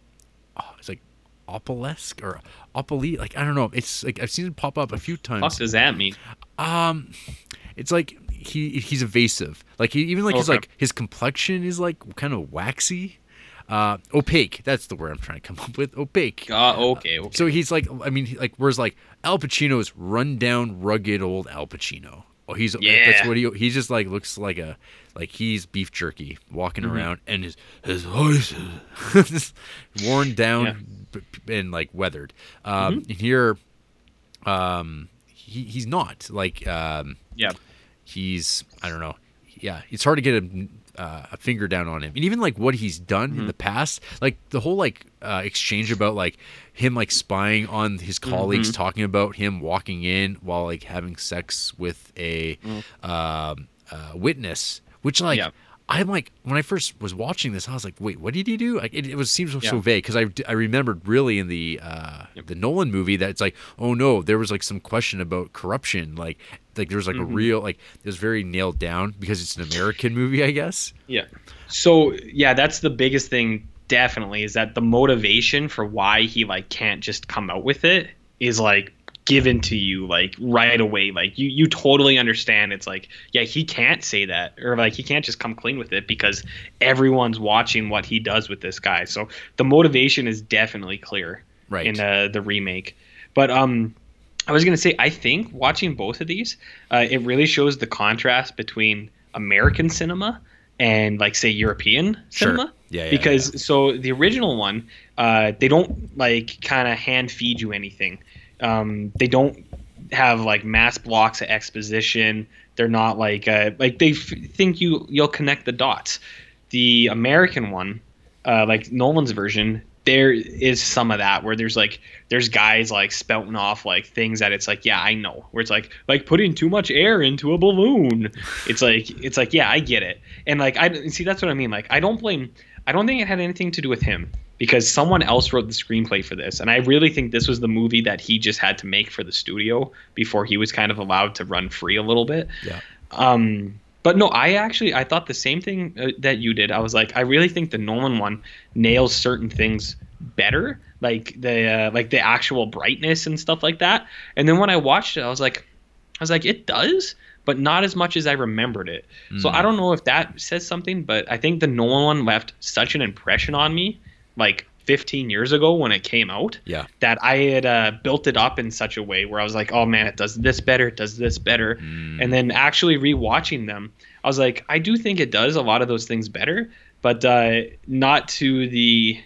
Speaker 1: oh, it's like opalesque or opally. Like I don't know. It's like I've seen it pop up a few times.
Speaker 2: What does that mean?
Speaker 1: Um, it's like he he's evasive. Like he even like his like his complexion is like kind of waxy, uh, opaque. That's the word I'm trying to come <laughs> up with. Opaque.
Speaker 2: Uh, okay, okay.
Speaker 1: So he's like, I mean, like whereas like Al Pacino is run down, rugged old Al Pacino. Oh, he's yeah. that's
Speaker 2: Yeah.
Speaker 1: what he he just like looks like a like he's beef jerky walking
Speaker 2: Mhm.
Speaker 1: around and his his voice is <laughs> worn down b- and like weathered. Um,
Speaker 2: Mhm.
Speaker 1: and here, um, he he's not like um,
Speaker 2: Yeah.
Speaker 1: he's I don't know. Yeah, it's hard to get a, uh, a finger down on him, and even like what he's done
Speaker 2: Mm-hmm.
Speaker 1: in the past, like the whole like uh, exchange about like him like spying on his colleagues,
Speaker 2: Mhm.
Speaker 1: talking about him walking in while like having sex with a
Speaker 2: Mm.
Speaker 1: um, uh, witness, which like.
Speaker 2: Yeah.
Speaker 1: I'm like when I first was watching this, I was like, "Wait, what did he do?" Like it, it was seems so, so vague because I, I remembered really in the uh, the Nolan movie that it's like, oh no, there was like some question about corruption, like like there was like
Speaker 2: Mhm.
Speaker 1: a real like it was very nailed down because it's an American movie, I guess.
Speaker 2: Yeah. So yeah, that's the biggest thing. Definitely is that the motivation for why he like can't just come out with it is like given to you like right away. Like you you totally understand. It's like yeah, he can't say that or like he can't just come clean with it because everyone's watching what he does with this guy. So the motivation is definitely clear
Speaker 1: Right.
Speaker 2: in uh, the remake. But um, I was gonna say I think watching both of these, uh, it really shows the contrast between American cinema and like say European
Speaker 1: Sure.
Speaker 2: cinema.
Speaker 1: Yeah, yeah,
Speaker 2: because so the original one, uh, they don't like kind of hand feed you anything. Um, they don't have like mass blocks of exposition. They're not like uh, like they f- think you you'll connect the dots. The American one, uh, like Nolan's version, there is some of that where there's like there's guys like spouting off like things that it's like yeah I know where it's like like putting too much air into a balloon. It's like it's like yeah I get it and like I see that's what I mean like I don't blame I don't think it had anything to do with him because someone else wrote the screenplay for this and I really think this was the movie that he just had to make for the studio before he was kind of allowed to run free a little bit.
Speaker 1: Yeah.
Speaker 2: Um, but no, I actually I thought the same thing uh, that you did. I was like, I really think the Nolan one nails certain things better, like the uh, like the actual brightness and stuff like that. And then when I watched it, I was like, I was like, it does, but not as much as I remembered it. So
Speaker 1: Mm.
Speaker 2: I don't know if that says something, but I think the Nolan one left such an impression on me, like 15 years ago when it came out
Speaker 1: Yeah.
Speaker 2: that I had uh, built it up in such a way where I was like, oh man, it does this better, it does this better.
Speaker 1: Mm.
Speaker 2: And then actually rewatching them, I was like, I do think it does a lot of those things better, but uh, not to the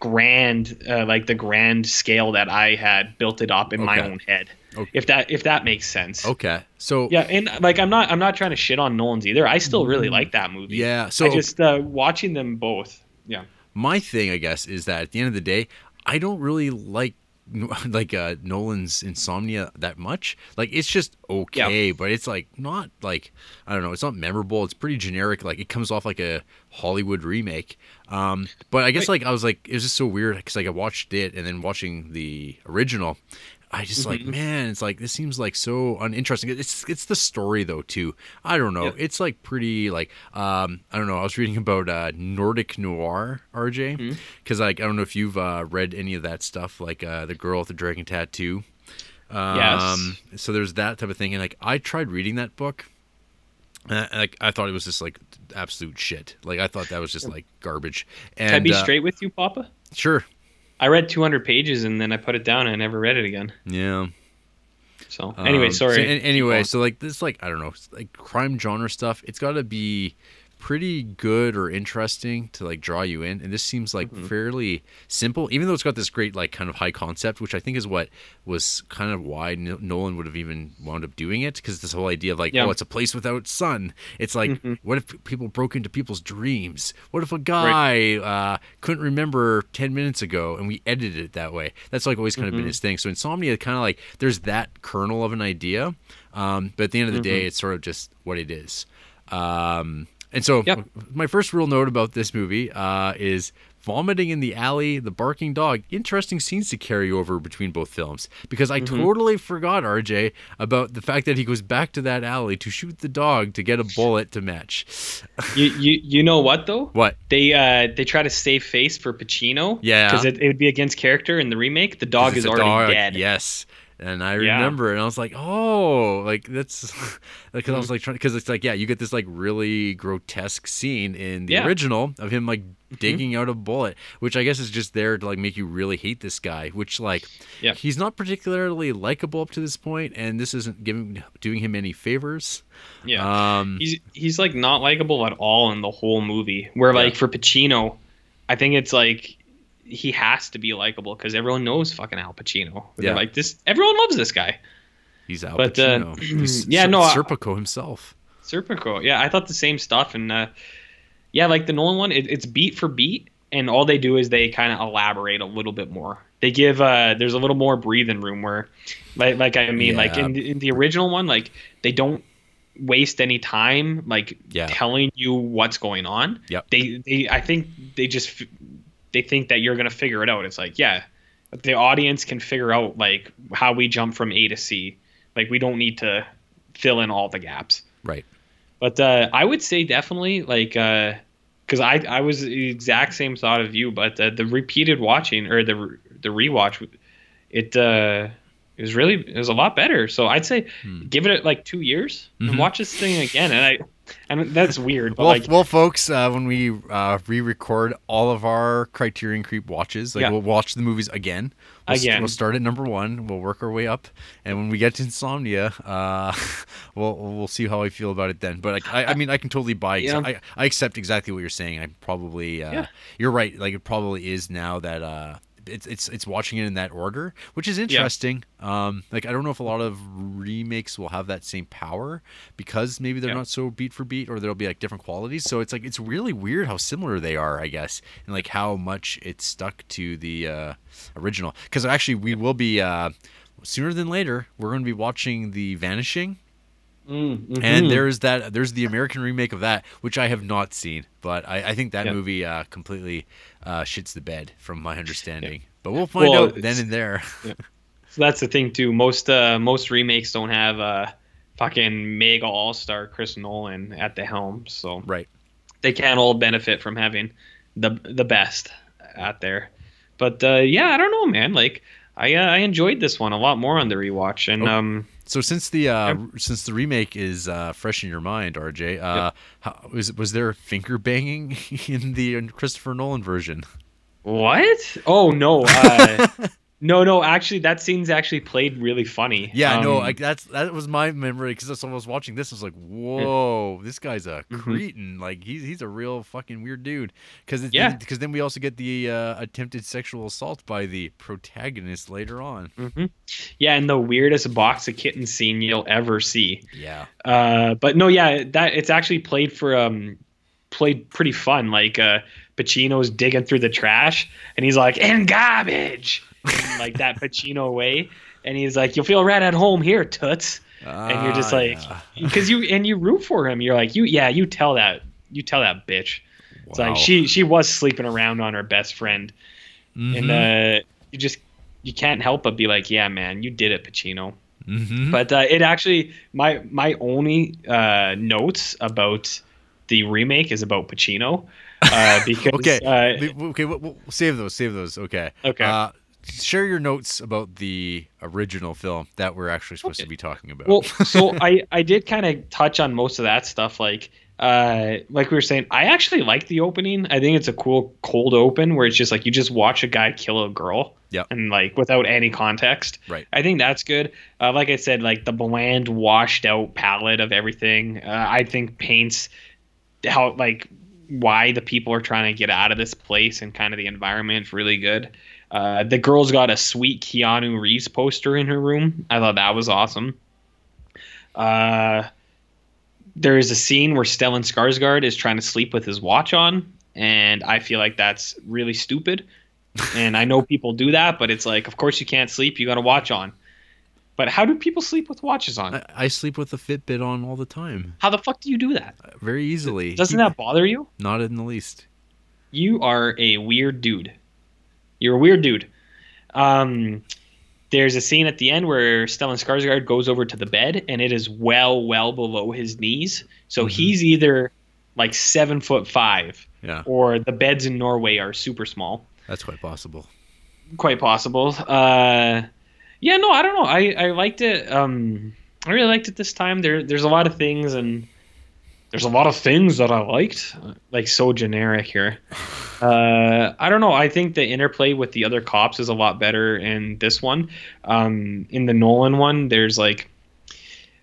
Speaker 2: grand, uh, like the grand scale that I had built it up in my own head.
Speaker 1: Okay.
Speaker 2: If that if that makes sense.
Speaker 1: Okay. So
Speaker 2: Yeah, and like I'm not I'm not trying to shit on Nolan's either. I still really like that movie.
Speaker 1: Mm. Yeah, so-
Speaker 2: I just uh, watching them both. Yeah.
Speaker 1: My thing, I guess, is that at the end of the day, I don't really like <laughs> like uh Nolan's Insomnia that much. Like it's just okay, but it's like not like I don't know, it's not memorable. It's pretty generic. Like it comes off like a Hollywood remake. Um but I guess like I was like it was just so weird cuz like I watched it and then watching the original I just like
Speaker 2: Mhm.
Speaker 1: man, it's like this seems like so uninteresting. It's it's the story though too. I don't know.
Speaker 2: Yeah.
Speaker 1: It's like pretty like um I don't know. I was reading about uh Nordic noir RJ because like I don't know if you've uh, read any of that stuff like uh the girl with the dragon tattoo. Um,
Speaker 2: Yes.
Speaker 1: So there's that type of thing, and like I tried reading that book. Uh, like I thought it was just like absolute shit. Like I thought that was just like garbage. And
Speaker 2: Can I be
Speaker 1: uh,
Speaker 2: straight with you, Papa?
Speaker 1: Sure.
Speaker 2: I read 200 pages and then I put it down and I never read it again.
Speaker 1: Yeah.
Speaker 2: So anyway,
Speaker 1: Um,
Speaker 2: sorry.
Speaker 1: so anyway, so like this, like I don't know, like crime genre stuff. It's got to be pretty good or interesting to like draw you in, and this seems like
Speaker 2: Mm-hmm.
Speaker 1: fairly simple. Even though it's got this great like kind of high concept, which I think is what was kind of why Nolan would have even wound up doing it, because this whole idea of like,
Speaker 2: Yeah.
Speaker 1: oh, it's a place without sun. It's like,
Speaker 2: Mhm.
Speaker 1: what if people broke into people's dreams? What if a guy uh, couldn't remember ten minutes ago, and we edited it that way? That's like always kind of been
Speaker 2: Mhm.
Speaker 1: his thing. So Insomnia, kind of like there's that kernel of an idea, um, but at the end of the day,
Speaker 2: Mhm.
Speaker 1: it's sort of just what it is. Um, and so my first real note about this movie uh, is vomiting in the alley, the barking dog. Interesting scenes to carry over between both films because I
Speaker 2: Mhm.
Speaker 1: totally forgot RJ about the fact that he goes back to that alley to shoot the dog to get a bullet to match. <laughs>
Speaker 2: you, you you know what though?
Speaker 1: What?
Speaker 2: They uh they try to save face for Pacino.
Speaker 1: Yeah.
Speaker 2: Because it, it would be against character in the remake. The dog is already
Speaker 1: dog,
Speaker 2: dead.
Speaker 1: Yes. And I
Speaker 2: Yeah.
Speaker 1: remember, and I was like, "Oh, like that's," <laughs> because I was like, trying because it's like, yeah, you get this like really grotesque scene in the
Speaker 2: Yeah.
Speaker 1: original of him like
Speaker 2: Mm-hmm.
Speaker 1: digging out a bullet, which I guess is just there to like make you really hate this guy. Which like,
Speaker 2: Yeah.
Speaker 1: he's not particularly likable up to this point, and this isn't giving doing him any favors.
Speaker 2: Yeah.
Speaker 1: Um,
Speaker 2: he's he's like not likable at all in the whole movie. Where like for Pacino, I think it's like he has to be likable because everyone knows fucking Al Pacino. They're
Speaker 1: Yeah.
Speaker 2: like this. Everyone loves this guy.
Speaker 1: he's Al
Speaker 2: but, uh,
Speaker 1: Pacino. <clears throat> he's
Speaker 2: yeah,
Speaker 1: Ser-
Speaker 2: no,
Speaker 1: Serpico himself.
Speaker 2: Serpico. Yeah, I thought the same stuff, and uh, yeah, like the Nolan one, it, it's beat for beat, and all they do is they kind of elaborate a little bit more. They give uh, there's a little more breathing room where, like, like I mean, like in the, in the original one, like they don't waste any time like
Speaker 1: Yeah.
Speaker 2: telling you what's going on.
Speaker 1: Yep.
Speaker 2: They they I think they just they think that you're gonna figure it out. It's like yeah, the audience can figure out like how we jump from A to C. Like we don't need to fill in all the gaps.
Speaker 1: Right.
Speaker 2: But uh, I would say definitely like because I I was the exact same thought of you, but uh, the repeated watching or the the rewatch, it uh, it was really it was a lot better. So I'd say
Speaker 1: Hmm.
Speaker 2: give it like two years
Speaker 1: Mhm.
Speaker 2: and watch this thing again. And I and that's weird, but
Speaker 1: well,
Speaker 2: like
Speaker 1: well, folks, uh, when we uh, re-record all of our Criterion Creep watches, like
Speaker 2: Yeah.
Speaker 1: we'll watch the movies again. We'll, st-
Speaker 2: Again.
Speaker 1: we'll start at number one. We'll work our way up, and when we get to Insomnia, uh, <laughs> we'll we'll see how I feel about it then. But like, I, I mean, I can totally buy.
Speaker 2: Yeah.
Speaker 1: I, I accept exactly what you're saying. I probably, uh,
Speaker 2: Yeah.
Speaker 1: you're right. Like it probably is now that. It's, it's it's watching it in that order, which is interesting. Um, like I don't know if a lot of remakes will have that same power because maybe they're
Speaker 2: Yeah.
Speaker 1: not so beat for beat, or there'll be like different qualities. So it's like it's really weird how similar they are, I guess, and like how much it's stuck to the uh, original. Because actually, we will be uh, sooner than later. We're going to be watching The Vanishing,
Speaker 2: Mm,
Speaker 1: and
Speaker 2: mhm.
Speaker 1: there's that. There's the American remake of that, which I have not seen, but I, I think that
Speaker 2: Yeah.
Speaker 1: movie uh, completely uh, shits the bed, from my understanding. But we'll find
Speaker 2: Well,
Speaker 1: out then and there. <laughs>
Speaker 2: So that's the thing too. Most uh most remakes don't have uh fucking mega all star Chris Nolan at the helm, so
Speaker 1: right.
Speaker 2: they can't all benefit from having the the best out there. But uh, yeah, I don't know, man. Like I uh, I enjoyed this one a lot more on the rewatch, and
Speaker 1: Oh.
Speaker 2: um
Speaker 1: So since the uh, since the remake is uh, fresh in your mind, RJ, uh, how, was was there finger banging <laughs> in the Christopher Nolan version?
Speaker 2: what? Oh no, uh, <laughs> no, no. Actually, that scene's actually played really funny.
Speaker 1: Yeah, no,
Speaker 2: Um,
Speaker 1: like that's that was my memory because when I was watching this, I was like, "Whoa, this guy's a
Speaker 2: Mhm.
Speaker 1: cretin! Like he's he's a real fucking weird dude." Because
Speaker 2: Yeah.
Speaker 1: because then we also get the uh, attempted sexual assault by the protagonist later on.
Speaker 2: mhm. Yeah, and the weirdest box of kittens scene you'll ever see.
Speaker 1: Yeah,
Speaker 2: Uh, but no, yeah, that it's actually played for um played pretty fun. Like uh Pacino's digging through the trash and he's like, in garbage in, like that Pacino way. And he's like, You'll feel right at home here, toots. And you're just
Speaker 1: Ah,
Speaker 2: like
Speaker 1: yeah.
Speaker 2: because you and you root for him. You're like, you yeah, you tell that you tell that bitch. It's like she she was sleeping around on her best friend.
Speaker 1: Mhm.
Speaker 2: And uh you just you can't help but be like, yeah, man, you did it, Pacino.
Speaker 1: Mm-hmm.
Speaker 2: But uh, it actually my my only uh, notes about the remake is about Pacino uh, <laughs> because
Speaker 1: okay,
Speaker 2: uh,
Speaker 1: okay, we'll, we'll save those. Save those. Okay.
Speaker 2: Okay.
Speaker 1: Uh, share your notes about the original film that we're actually supposed to be talking about.
Speaker 2: well, so <laughs> I I did kind of touch on most of that stuff, like uh like we were saying i actually like the opening i think it's a cool cold open where it's just like you just watch a guy kill a girl
Speaker 1: Yep.
Speaker 2: and like without any context
Speaker 1: Right.
Speaker 2: i think that's good uh, like i said like the bland washed out palette of everything uh, i think paints how like why the people are trying to get out of this place and kind of the environment really good uh, the girl's got a sweet keanu reeves poster in her room i thought that was awesome uh, there is a scene where Stellan Skarsgård is trying to sleep with his watch on, and I feel like that's really stupid. and I know people do that, but it's like, of course you can't sleep. You got a watch on. But how do people sleep with watches on?
Speaker 1: I, I sleep with a Fitbit on all the time,
Speaker 2: How the fuck do you do that?
Speaker 1: very easily.
Speaker 2: Doesn't that bother you?
Speaker 1: Not in the least.
Speaker 2: You are a weird dude. You're a weird dude. Um, there's a scene at the end where Stellan Skarsgård goes over to the bed, and it is well, well below his knees. So he's either like seven foot five,
Speaker 1: Yeah,
Speaker 2: or the beds in Norway are super small.
Speaker 1: that's quite possible.
Speaker 2: Quite possible. Uh, yeah, no, I don't know. I, I liked it. Um, I really liked it this time. There there's a lot of things and there's a lot of things that I liked. Like so generic here. <laughs> Uh, I don't know. I think the interplay with the other cops is a lot better in this one. Um, in the Nolan one, there's like,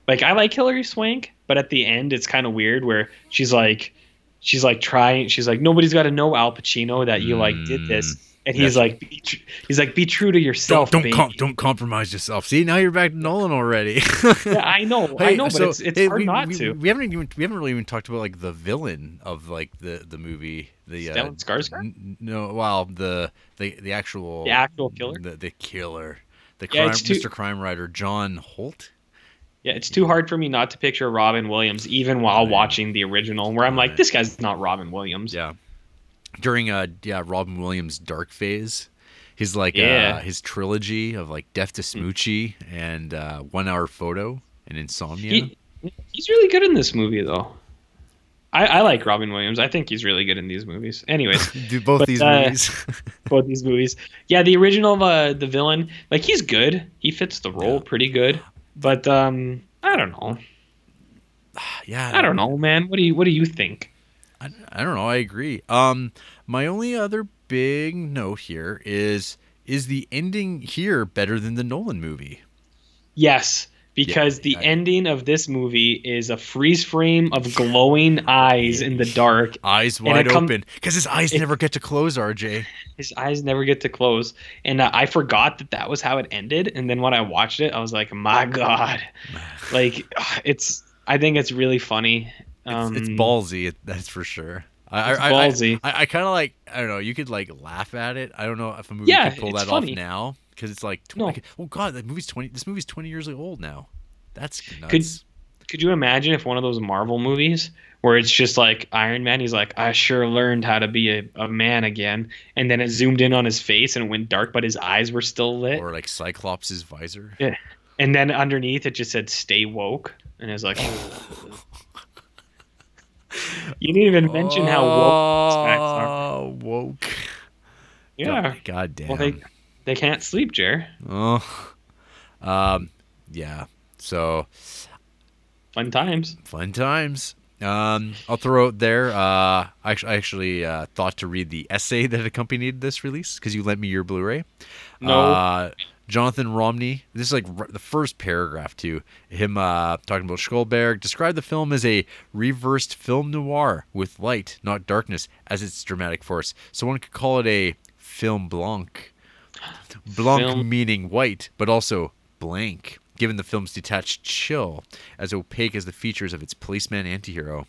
Speaker 2: like I like Hilary Swank, but at the end it's kind of weird where she's like, she's like trying. She's like, nobody's got to know Al Pacino that you like did this, and he's like, be tr- he's like, be true to yourself,
Speaker 1: don't
Speaker 2: baby.
Speaker 1: com- don't compromise yourself. See, now you're back to Nolan already. <laughs>
Speaker 2: yeah, I know, I
Speaker 1: Hey,
Speaker 2: know, but
Speaker 1: so,
Speaker 2: it's, it's
Speaker 1: hey,
Speaker 2: hard
Speaker 1: we,
Speaker 2: not
Speaker 1: we,
Speaker 2: to.
Speaker 1: We haven't even we haven't really even talked about like the villain of like the the movie. The uh,
Speaker 2: Skarsgård?
Speaker 1: n- no, well, the the the actual
Speaker 2: The actual killer?
Speaker 1: the, the killer, the crime,
Speaker 2: too-
Speaker 1: Mr. Crime Writer John Holt.
Speaker 2: Yeah, it's too hard for me not to picture Robin Williams, even while watching the original, where I'm like, this guy's not Robin Williams.
Speaker 1: Yeah, during uh yeah Robin Williams' dark phase, his like
Speaker 2: Yeah.
Speaker 1: uh, his trilogy of like Death to Smoochy and uh, One Hour Photo and Insomnia.
Speaker 2: He, he's really good in this movie, though. I, I like Robin Williams. I think he's really good in these movies. Anyways, <laughs>
Speaker 1: Do both
Speaker 2: But,
Speaker 1: these
Speaker 2: uh,
Speaker 1: movies. <laughs> <laughs>
Speaker 2: both these movies. Yeah, the original, uh, the villain, like he's good. He fits the role
Speaker 1: Yeah.
Speaker 2: pretty good. But um, I don't know. <sighs>
Speaker 1: yeah,
Speaker 2: I don't know, man. What do you What do you think?
Speaker 1: I, I don't know. I agree. Um, my only other big note here is is the ending here better than the Nolan movie?
Speaker 2: Yes, because the
Speaker 1: I-
Speaker 2: ending of this movie is a freeze frame of glowing <laughs> eyes in the dark.
Speaker 1: Eyes wide
Speaker 2: come-
Speaker 1: open because his eyes
Speaker 2: it-
Speaker 1: never get to close. RJ.
Speaker 2: His eyes never get to close, and uh, I forgot that that was how it ended. And then when I watched it, I was like, "My <laughs> God!" Like it's. I think it's really funny. Um,
Speaker 1: It's, it's ballsy. That's for sure. I,
Speaker 2: It's
Speaker 1: I, I-
Speaker 2: ballsy.
Speaker 1: I, I, kind of like. I don't know. You could like laugh at it. I don't know if a movie
Speaker 2: Yeah,
Speaker 1: could pull that
Speaker 2: funny.
Speaker 1: off now because it's like. Tw-
Speaker 2: No.
Speaker 1: like, oh God, that movie's twenty. This movie's twenty years old now. That's nuts.
Speaker 2: Could could you imagine if one of those Marvel movies where it's just like Iron Man, he's like, I sure learned how to be a, a man again, and then it zoomed in on his face and it went dark, but his eyes were still lit,
Speaker 1: or like Cyclops' visor.
Speaker 2: Yeah. and then underneath it just said "Stay woke," and it's like, <laughs> <laughs> you didn't even mention how woke these are.
Speaker 1: Oh, woke.
Speaker 2: Yeah,
Speaker 1: God, God damn.
Speaker 2: well they they can't sleep, Jer.
Speaker 1: Oh, um, yeah. So
Speaker 2: Fun times.
Speaker 1: fun times. Um, I'll throw out there. Uh, I actually, I actually uh, thought to read the essay that accompanied this release because you lent me your Blu-ray.
Speaker 2: No.
Speaker 1: Uh, Jonathan Romney. This is like r- the first paragraph to him uh, talking about Skjoldbjærg. Described the film as a reversed film noir with light, not darkness, as its dramatic force. So one could call it a film blanc. Blanc
Speaker 2: Film-
Speaker 1: meaning white, but also blank, given the film's detached chill, as opaque as the features of its policeman antihero.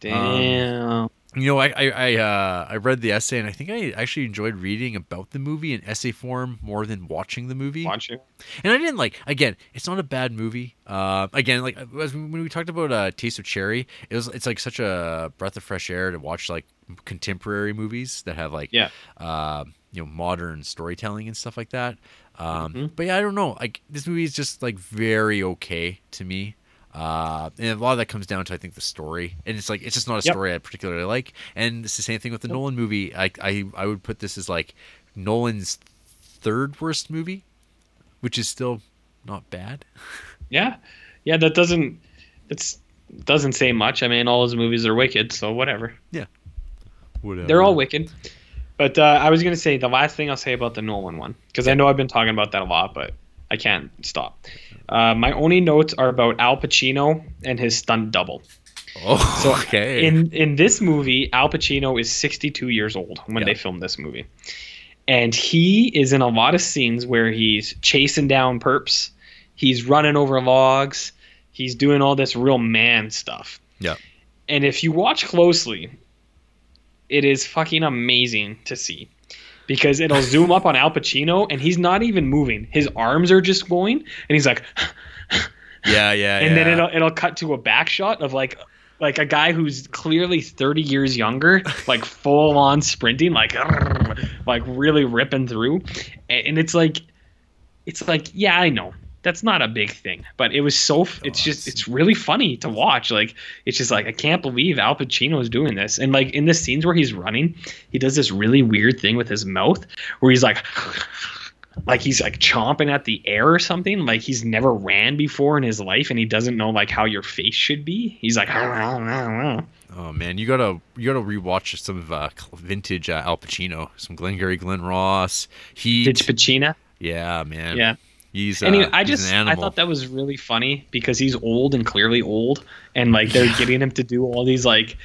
Speaker 2: Damn.
Speaker 1: You know, I I I, uh, I read the essay and I think I actually enjoyed reading about the movie in essay form more than watching the movie.
Speaker 2: Watch it.
Speaker 1: And I didn't like. Again, it's not a bad movie. Uh, again, like as when we talked about uh, Taste of Cherry, it was it's like such a breath of fresh air to watch like contemporary movies that have like
Speaker 2: Yeah.
Speaker 1: uh, you know modern storytelling and stuff like that. Um,
Speaker 2: Mm-hmm.
Speaker 1: But yeah, I don't know. Like this movie is just like very okay to me. Uh, and a lot of that comes down to I think the story, and it's like it's just not a
Speaker 2: Yep.
Speaker 1: story I particularly like. And it's the same thing with the Nolan movie. I, I I would put this as like Nolan's third worst movie, which is still not bad. <laughs>
Speaker 2: Yeah, yeah. That doesn't. That's doesn't say much. I mean, all his movies are wicked, so whatever.
Speaker 1: Yeah, Whatever.
Speaker 2: They're all wicked. But uh, I was gonna say the last thing I'll say about the Nolan one because I know I've been talking about that a lot, but I can't stop. Uh, my only notes are about Al Pacino and his stunt double.
Speaker 1: Oh, <laughs>
Speaker 2: So
Speaker 1: okay.
Speaker 2: in in this movie, Al Pacino is 62 years old when
Speaker 1: Yeah.
Speaker 2: they filmed this movie, and he is in a lot of scenes where he's chasing down perps, he's running over logs, he's doing all this real man stuff.
Speaker 1: yeah.
Speaker 2: And if you watch closely, it is fucking amazing to see. Because it'll zoom up on Al Pacino and he's not even moving. His arms are just going and he's like <laughs>
Speaker 1: Yeah, yeah,
Speaker 2: and then it'll it'll cut to a back shot of like like a guy who's clearly 30 years younger, <laughs> like full on sprinting, like like really ripping through. And and it's like it's like, yeah, I know. That's not a big thing, but it was so. f It's just, it's really funny to watch. Like, it's just like I can't believe Al Pacino is doing this. And like in the scenes where he's running, he does this really weird thing with his mouth, where he's like, <laughs> like he's like chomping at the air or something. Like he's never ran before in his life, and he doesn't know like how your face should be. He's like, <laughs>
Speaker 1: Oh man, you gotta you gotta rewatch some of uh, vintage uh, Al Pacino, some Glengarry Glen Ross. He,
Speaker 2: Ditch Pacina.
Speaker 1: yeah, man.
Speaker 2: Yeah.
Speaker 1: He's uh,
Speaker 2: Anyway, I just
Speaker 1: an
Speaker 2: I thought that was really funny because he's old and clearly old, and like they're getting him to do all these like,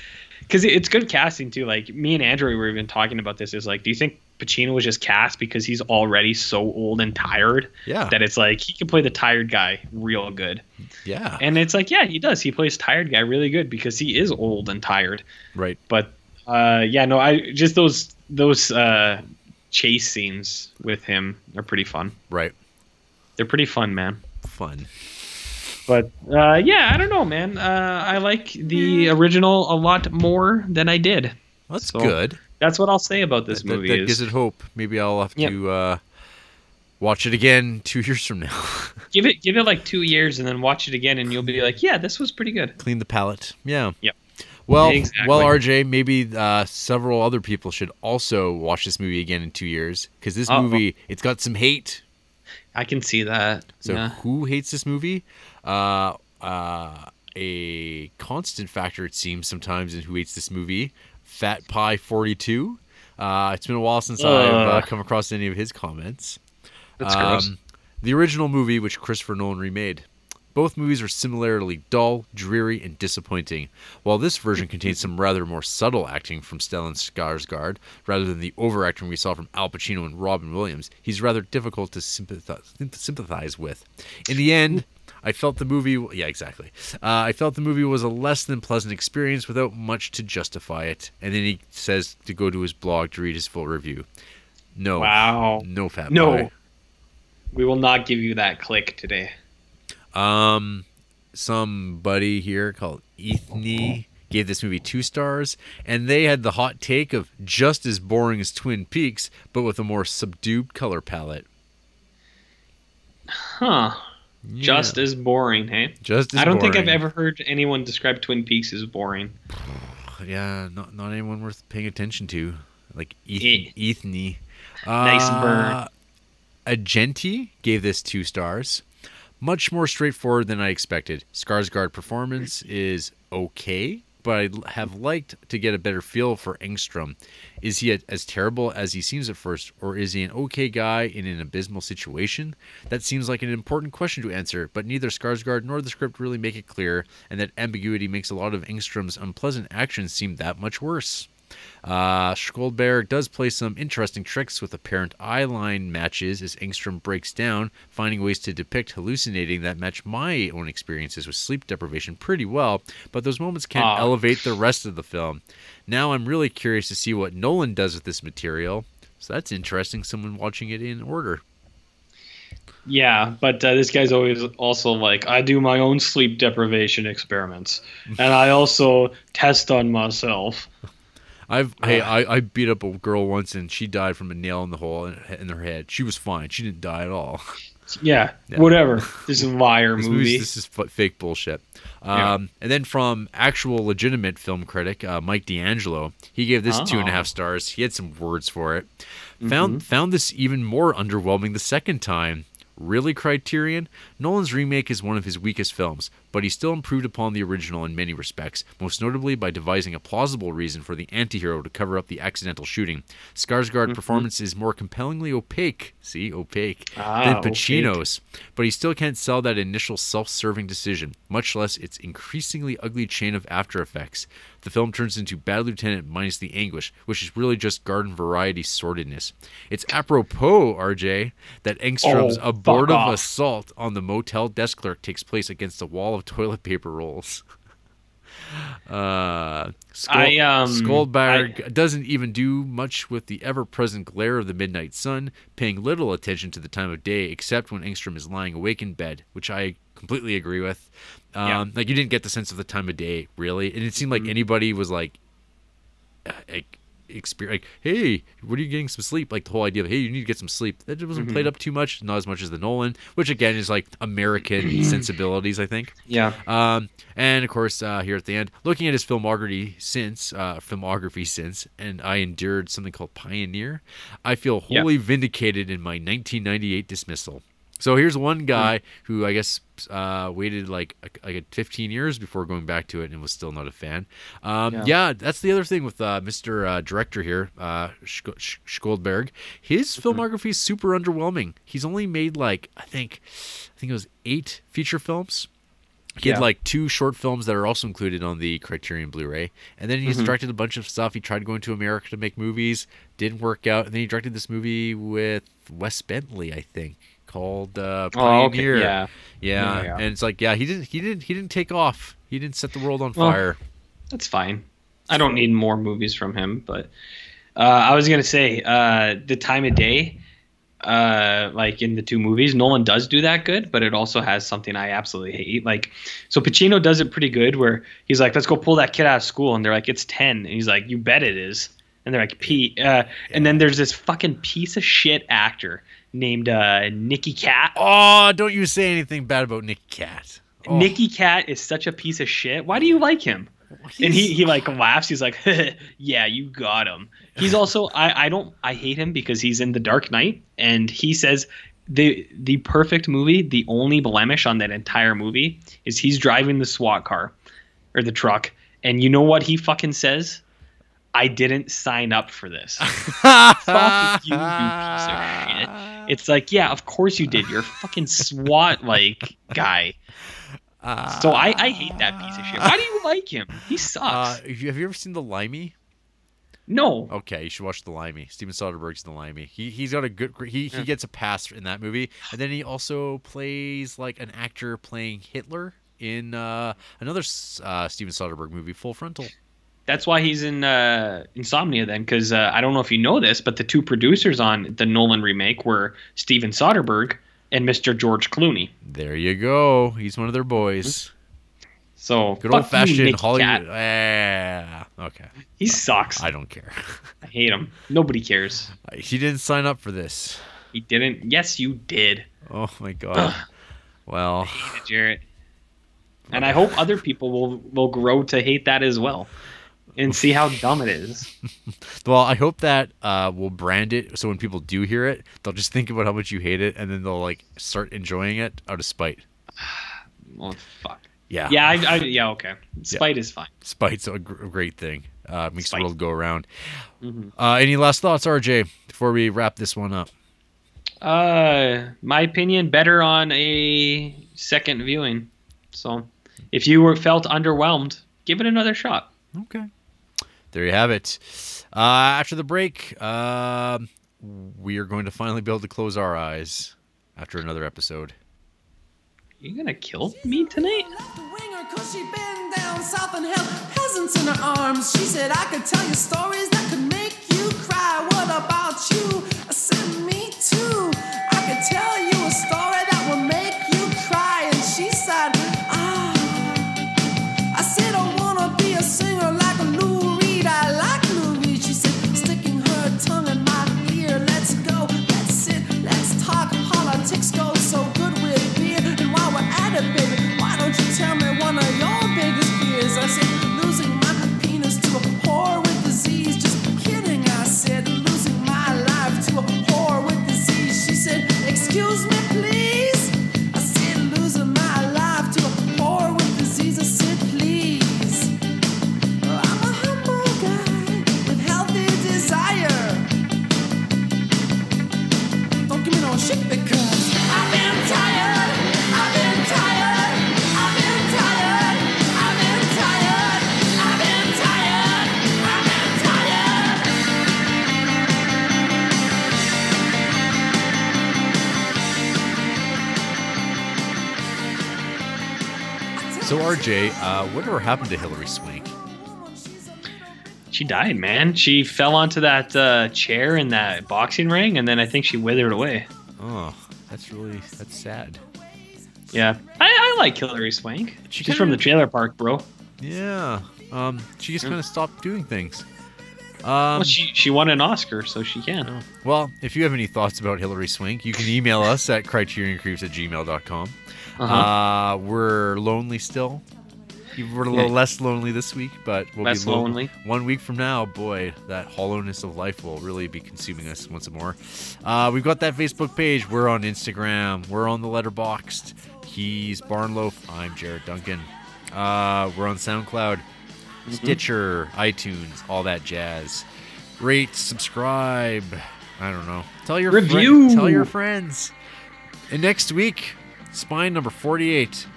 Speaker 2: because it's good casting too. Like me and Andrew were even talking about this. Is like, do you think Pacino was just cast because he's already so old and tired
Speaker 1: Yeah.
Speaker 2: that it's like he can play the tired guy real good,
Speaker 1: yeah,
Speaker 2: and it's like yeah he does. He plays tired guy really good because he is old and tired.
Speaker 1: right.
Speaker 2: But uh, yeah, no, I just those those uh, chase scenes with him are pretty fun.
Speaker 1: Right.
Speaker 2: They're pretty fun, man.
Speaker 1: Fun.
Speaker 2: But uh, yeah, I don't know, man. Uh, I like the original a lot more than I did.
Speaker 1: That's
Speaker 2: So,
Speaker 1: good.
Speaker 2: That's what I'll say about this
Speaker 1: That, that-
Speaker 2: movie.
Speaker 1: that
Speaker 2: is,
Speaker 1: gives it hope. Maybe I'll have
Speaker 2: Yep.
Speaker 1: to uh, watch it again two <laughs> years from now.
Speaker 2: give it give it like two years and then watch it again, and you'll be like, yeah, this was pretty good.
Speaker 1: Clean the palate. Yeah.
Speaker 2: Yep.
Speaker 1: Well,
Speaker 2: Exactly.
Speaker 1: well, RJ, maybe uh, several other people should also watch this movie again in two years because this
Speaker 2: Uh-oh.
Speaker 1: movie it's got some hate.
Speaker 2: I can see that.
Speaker 1: So
Speaker 2: yeah.
Speaker 1: who hates this movie? Uh, uh, a constant factor it seems sometimes in who hates this movie. Fat Pie Forty Two. Uh, it's been a while since I've uh, come across any of his comments.
Speaker 2: That's gross.
Speaker 1: Um, The original movie, which Christopher Nolan remade. Both movies are similarly dull, dreary, and disappointing. While this version contains some rather more subtle acting from Stellan Skarsgård, rather than the overacting we saw from Al Pacino and Robin Williams, he's rather difficult to sympathize, sympathize with. In the end, I felt the movie. Yeah, exactly. Uh, I felt the movie was a less than pleasant experience without much to justify it. And then he says to go to his blog to read his full review. No.
Speaker 2: Wow.
Speaker 1: No fat
Speaker 2: No.
Speaker 1: pie.
Speaker 2: We will not give you that click today.
Speaker 1: Um, somebody here called Ethne gave this movie two stars, and they had the hot take of just as boring as Twin Peaks, but with a more subdued color palette.
Speaker 2: Huh. Just as boring, hey?
Speaker 1: Just as
Speaker 2: I don't think I've ever heard anyone describe Twin Peaks as boring. <sighs>
Speaker 1: Yeah, not not anyone worth paying attention to, like
Speaker 2: Eh.
Speaker 1: Eth- Ethne.
Speaker 2: Nice
Speaker 1: Uh,
Speaker 2: burn.
Speaker 1: Agenti gave this two stars. Much more straightforward than I expected. Skarsgård performance is okay, but I'd have liked to get a better feel for Engstrom. Is he as terrible as he seems at first, or is he an okay guy in an abysmal situation? That seems like an important question to answer, but neither Skarsgård nor the script really make it clear, and that ambiguity makes a lot of Engstrom's unpleasant actions seem that much worse. Uh, Skjoldbjærg does play some interesting tricks with apparent eye line matches as Engstrom breaks down, finding ways to depict hallucinating that match my own experiences with sleep deprivation pretty well, but those moments can't
Speaker 2: Ah.
Speaker 1: elevate the rest of the film. Now I'm really curious to see what Nolan does with this material, so that's interesting, someone watching it in order.
Speaker 2: Yeah, but uh, this guy's always also like, I do my own sleep deprivation experiments, and I also test on myself.
Speaker 1: I've <sighs> hey, I, I beat up a girl once and she died from a nail in the hole in, in her head. She was fine. She didn't die at all. <laughs>
Speaker 2: Yeah, whatever. This is a liar <laughs>
Speaker 1: This,
Speaker 2: movie.
Speaker 1: this is f- fake bullshit.
Speaker 2: Yeah.
Speaker 1: Um, And then from actual legitimate film critic uh, Mike D'Angelo, he gave this two and a
Speaker 2: Oh.
Speaker 1: half stars. He had some words for it.
Speaker 2: Mm-hmm.
Speaker 1: Found found this even more underwhelming the second time. Really, Criterion? Nolan's remake is one of his weakest films, but he still improved upon the original in many respects, most notably by devising a plausible reason for the antihero to cover up the accidental shooting. Skarsgård
Speaker 2: Mm-hmm.
Speaker 1: performance is more compellingly opaque, see, opaque,
Speaker 2: Ah,
Speaker 1: than
Speaker 2: opaque.
Speaker 1: Pacino's, but he still can't sell that initial self-serving decision, much less its increasingly ugly chain of after effects. The film turns into Bad Lieutenant minus the anguish, which is really just garden variety sordidness. It's apropos, RJ, that Engstrom's
Speaker 2: Oh,
Speaker 1: abortive assault on the motel desk clerk takes place against the wall of toilet paper rolls. <laughs> Uh, Skol-
Speaker 2: I, um,
Speaker 1: Skjoldbjærg doesn't even do much with the ever-present glare of the midnight sun, paying little attention to the time of day except when Engstrom is lying awake in bed, which I completely agree with. Um,
Speaker 2: Yeah.
Speaker 1: Like you didn't get the sense of the time of day really, and it seemed
Speaker 2: Mm-hmm.
Speaker 1: like anybody was like, uh, like, exper- like, hey, what are you getting some sleep? Like the whole idea of hey, you need to get some sleep. That wasn't
Speaker 2: Mm-hmm.
Speaker 1: played up too much, not as much as the Nolan, which again is like American <clears throat> sensibilities, I think.
Speaker 2: yeah.
Speaker 1: Um, and of course, uh, here at the end, looking at his filmography since, uh, filmography since, and I endured something called Pioneer, I feel
Speaker 2: Yeah.
Speaker 1: wholly vindicated in my 1998 dismissal. So here's one guy who I guess uh, waited like like 15 years before going back to it and was still not a fan. Um, yeah.
Speaker 2: Yeah.
Speaker 1: that's the other thing with uh, Mr. Uh, Director here, uh, Sch- Sch- Skjoldbjærg. His filmography is super underwhelming. He's only made like I think I think it was eight feature films. He had like two short films that are also included on the Criterion Blu-ray, and then he's directed a bunch of stuff. He tried going to America to make movies, didn't work out, and then he directed this movie with Wes Bentley, I think, called uh,
Speaker 2: Oh, okay,
Speaker 1: Pioneer.
Speaker 2: yeah.
Speaker 1: yeah,
Speaker 2: Yeah, yeah.
Speaker 1: and it's like, yeah, he didn't, he didn't, he didn't take off. He didn't set the world on
Speaker 2: Well,
Speaker 1: fire.
Speaker 2: That's fine. I don't need more movies from him, but uh, I was gonna say uh, the time of day, uh, like in the two movies, Nolan does do that good, but it also has something I absolutely hate. Like, so Pacino does it pretty good, where he's like, "Let's go pull that kid out of school," and they're like, "It's 10. and he's like, "You bet it is," and they're like, Pete. uh, and then there's this fucking piece of shit actor named uh, Nicky Katt.
Speaker 1: Oh, don't you say anything bad about Nick Katt. Oh,
Speaker 2: Nicky Katt is such a piece of shit. Why do you like him? and he, he like laughs. He's like, <laughs> "Yeah, you got him." He's also I I don't I hate him because he's in The Dark Knight, and he says the the perfect movie. The only blemish on that entire movie is he's driving the SWAT car or the truck, and you know what he fucking says? I didn't sign up for this. <laughs> Fuck you, you piece of shit. It's like, yeah, of course you did. You're a fucking SWAT like guy. So I, I hate that piece of shit. Why do you like him? He sucks.
Speaker 1: Uh, have you ever seen The Limey?
Speaker 2: no.
Speaker 1: Okay, you should watch The Limey. Steven Soderbergh's The Limey. He he's got a good he he gets a pass in that movie, and then he also plays like an actor playing Hitler in uh, another uh, Steven Soderbergh movie, Full Frontal.
Speaker 2: That's why he's in uh, Insomnia then, because uh, I don't know if you know this, but the two producers on the Nolan remake were Steven Soderbergh and Mr. George Clooney.
Speaker 1: There you go. He's one of their boys.
Speaker 2: So
Speaker 1: Good old fashioned Hollywood. Yeah. Okay.
Speaker 2: He sucks. I,
Speaker 1: I don't care.
Speaker 2: I hate him. Nobody cares.
Speaker 1: he didn't sign up for this.
Speaker 2: He didn't. Yes, you did,
Speaker 1: Oh my <sighs> god. well, I hate it,
Speaker 2: Jarrett. <sighs> And I hope other people will will grow to hate that as well, and see how dumb it is. <laughs>
Speaker 1: well, I hope that uh, we'll brand it so when people do hear it, they'll just think about how much you hate it, and then they'll like start enjoying it out of spite. <sighs>
Speaker 2: Well, fuck.
Speaker 1: Yeah.
Speaker 2: Yeah, I, I yeah okay. Spite is fine.
Speaker 1: Spite's a, gr- a great thing. Uh, makes
Speaker 2: Spite. Mm-hmm.
Speaker 1: the world go around. Uh, any last thoughts, RJ, before we wrap this one up?
Speaker 2: Uh, my opinion, better on a second viewing. So, if you were felt underwhelmed, give it another shot.
Speaker 1: Okay. There you have it. Uh, after the break, um we are going to finally be able to close our eyes after another episode.
Speaker 2: You gonna kill me tonight?
Speaker 8: left a winger 'cause she been down south and held peasants in her arms. She said, I could tell you stories that could make you cry. What about you? I said, Me too. I could tell you a story that would make tell me one of
Speaker 1: your RJ, uh, whatever happened to Hilary Swank?
Speaker 2: She died, man. She fell onto that uh, chair in that boxing ring, and then I think she withered away.
Speaker 1: Oh, that's really that's sad.
Speaker 2: Yeah, I, I like Hilary Swank.
Speaker 1: She
Speaker 2: She's from the trailer park, bro.
Speaker 1: Yeah. Um, she just
Speaker 2: Mm.
Speaker 1: kind of stopped doing things. Um,
Speaker 2: well, she she won an Oscar, so she can.
Speaker 1: Well, if you have any thoughts about Hilary Swank, you can email us at criterioncreeps at gmail.com.
Speaker 2: Uh-huh.
Speaker 1: Uh, we're lonely still. We're a little
Speaker 2: Yeah.
Speaker 1: less lonely this week, but we'll
Speaker 2: Less
Speaker 1: be lo-
Speaker 2: lonely.
Speaker 1: One week from now, boy, that hollowness of life will really be consuming us once more. Uh, we've got that Facebook page. We're on Instagram. We're on the Letterboxd. He's Barnloaf. I'm Jared Duncan. Uh, we're on SoundCloud,
Speaker 2: Mm-hmm.
Speaker 1: Stitcher, iTunes, all that jazz. Rate, subscribe. I don't know. Tell your
Speaker 2: Review.
Speaker 1: tell your friends. And next week, spine number 48.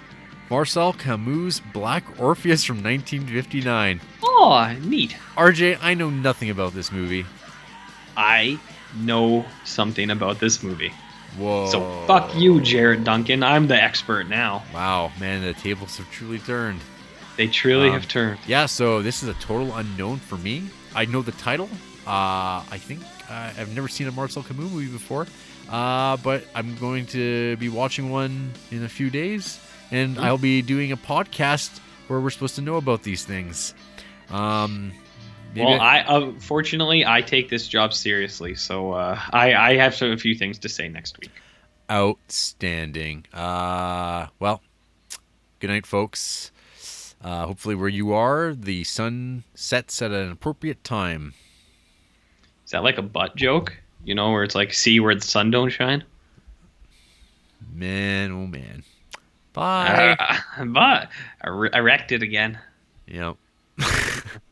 Speaker 1: Marcel Camus' Black Orpheus from 1959.
Speaker 2: Oh, neat.
Speaker 1: RJ, I know nothing about this movie.
Speaker 2: I know something about this movie.
Speaker 1: Whoa.
Speaker 2: So fuck you, Jared Duncan. I'm the expert now.
Speaker 1: Wow, man, the tables have truly turned.
Speaker 2: They truly
Speaker 1: Um,
Speaker 2: have turned.
Speaker 1: Yeah, so this is a total unknown for me. I know the title. Uh, I think uh, I've never seen a Marcel Camus movie before, uh, but I'm going to be watching one in a few days, and I'll be doing a podcast where we're supposed to know about these things. Um,
Speaker 2: Well, I uh, fortunately I take this job seriously, so uh, I I have a few things to say next week.
Speaker 1: Outstanding. Uh, well, good night, folks. Uh, hopefully, where you are, the sun sets at an appropriate time.
Speaker 2: Is that like a butt joke? You know, where it's like see where the sun don't shine.
Speaker 1: Man, oh man. Bye. <laughs>
Speaker 2: Uh, but I re- I wrecked it again.
Speaker 1: Yep. <laughs>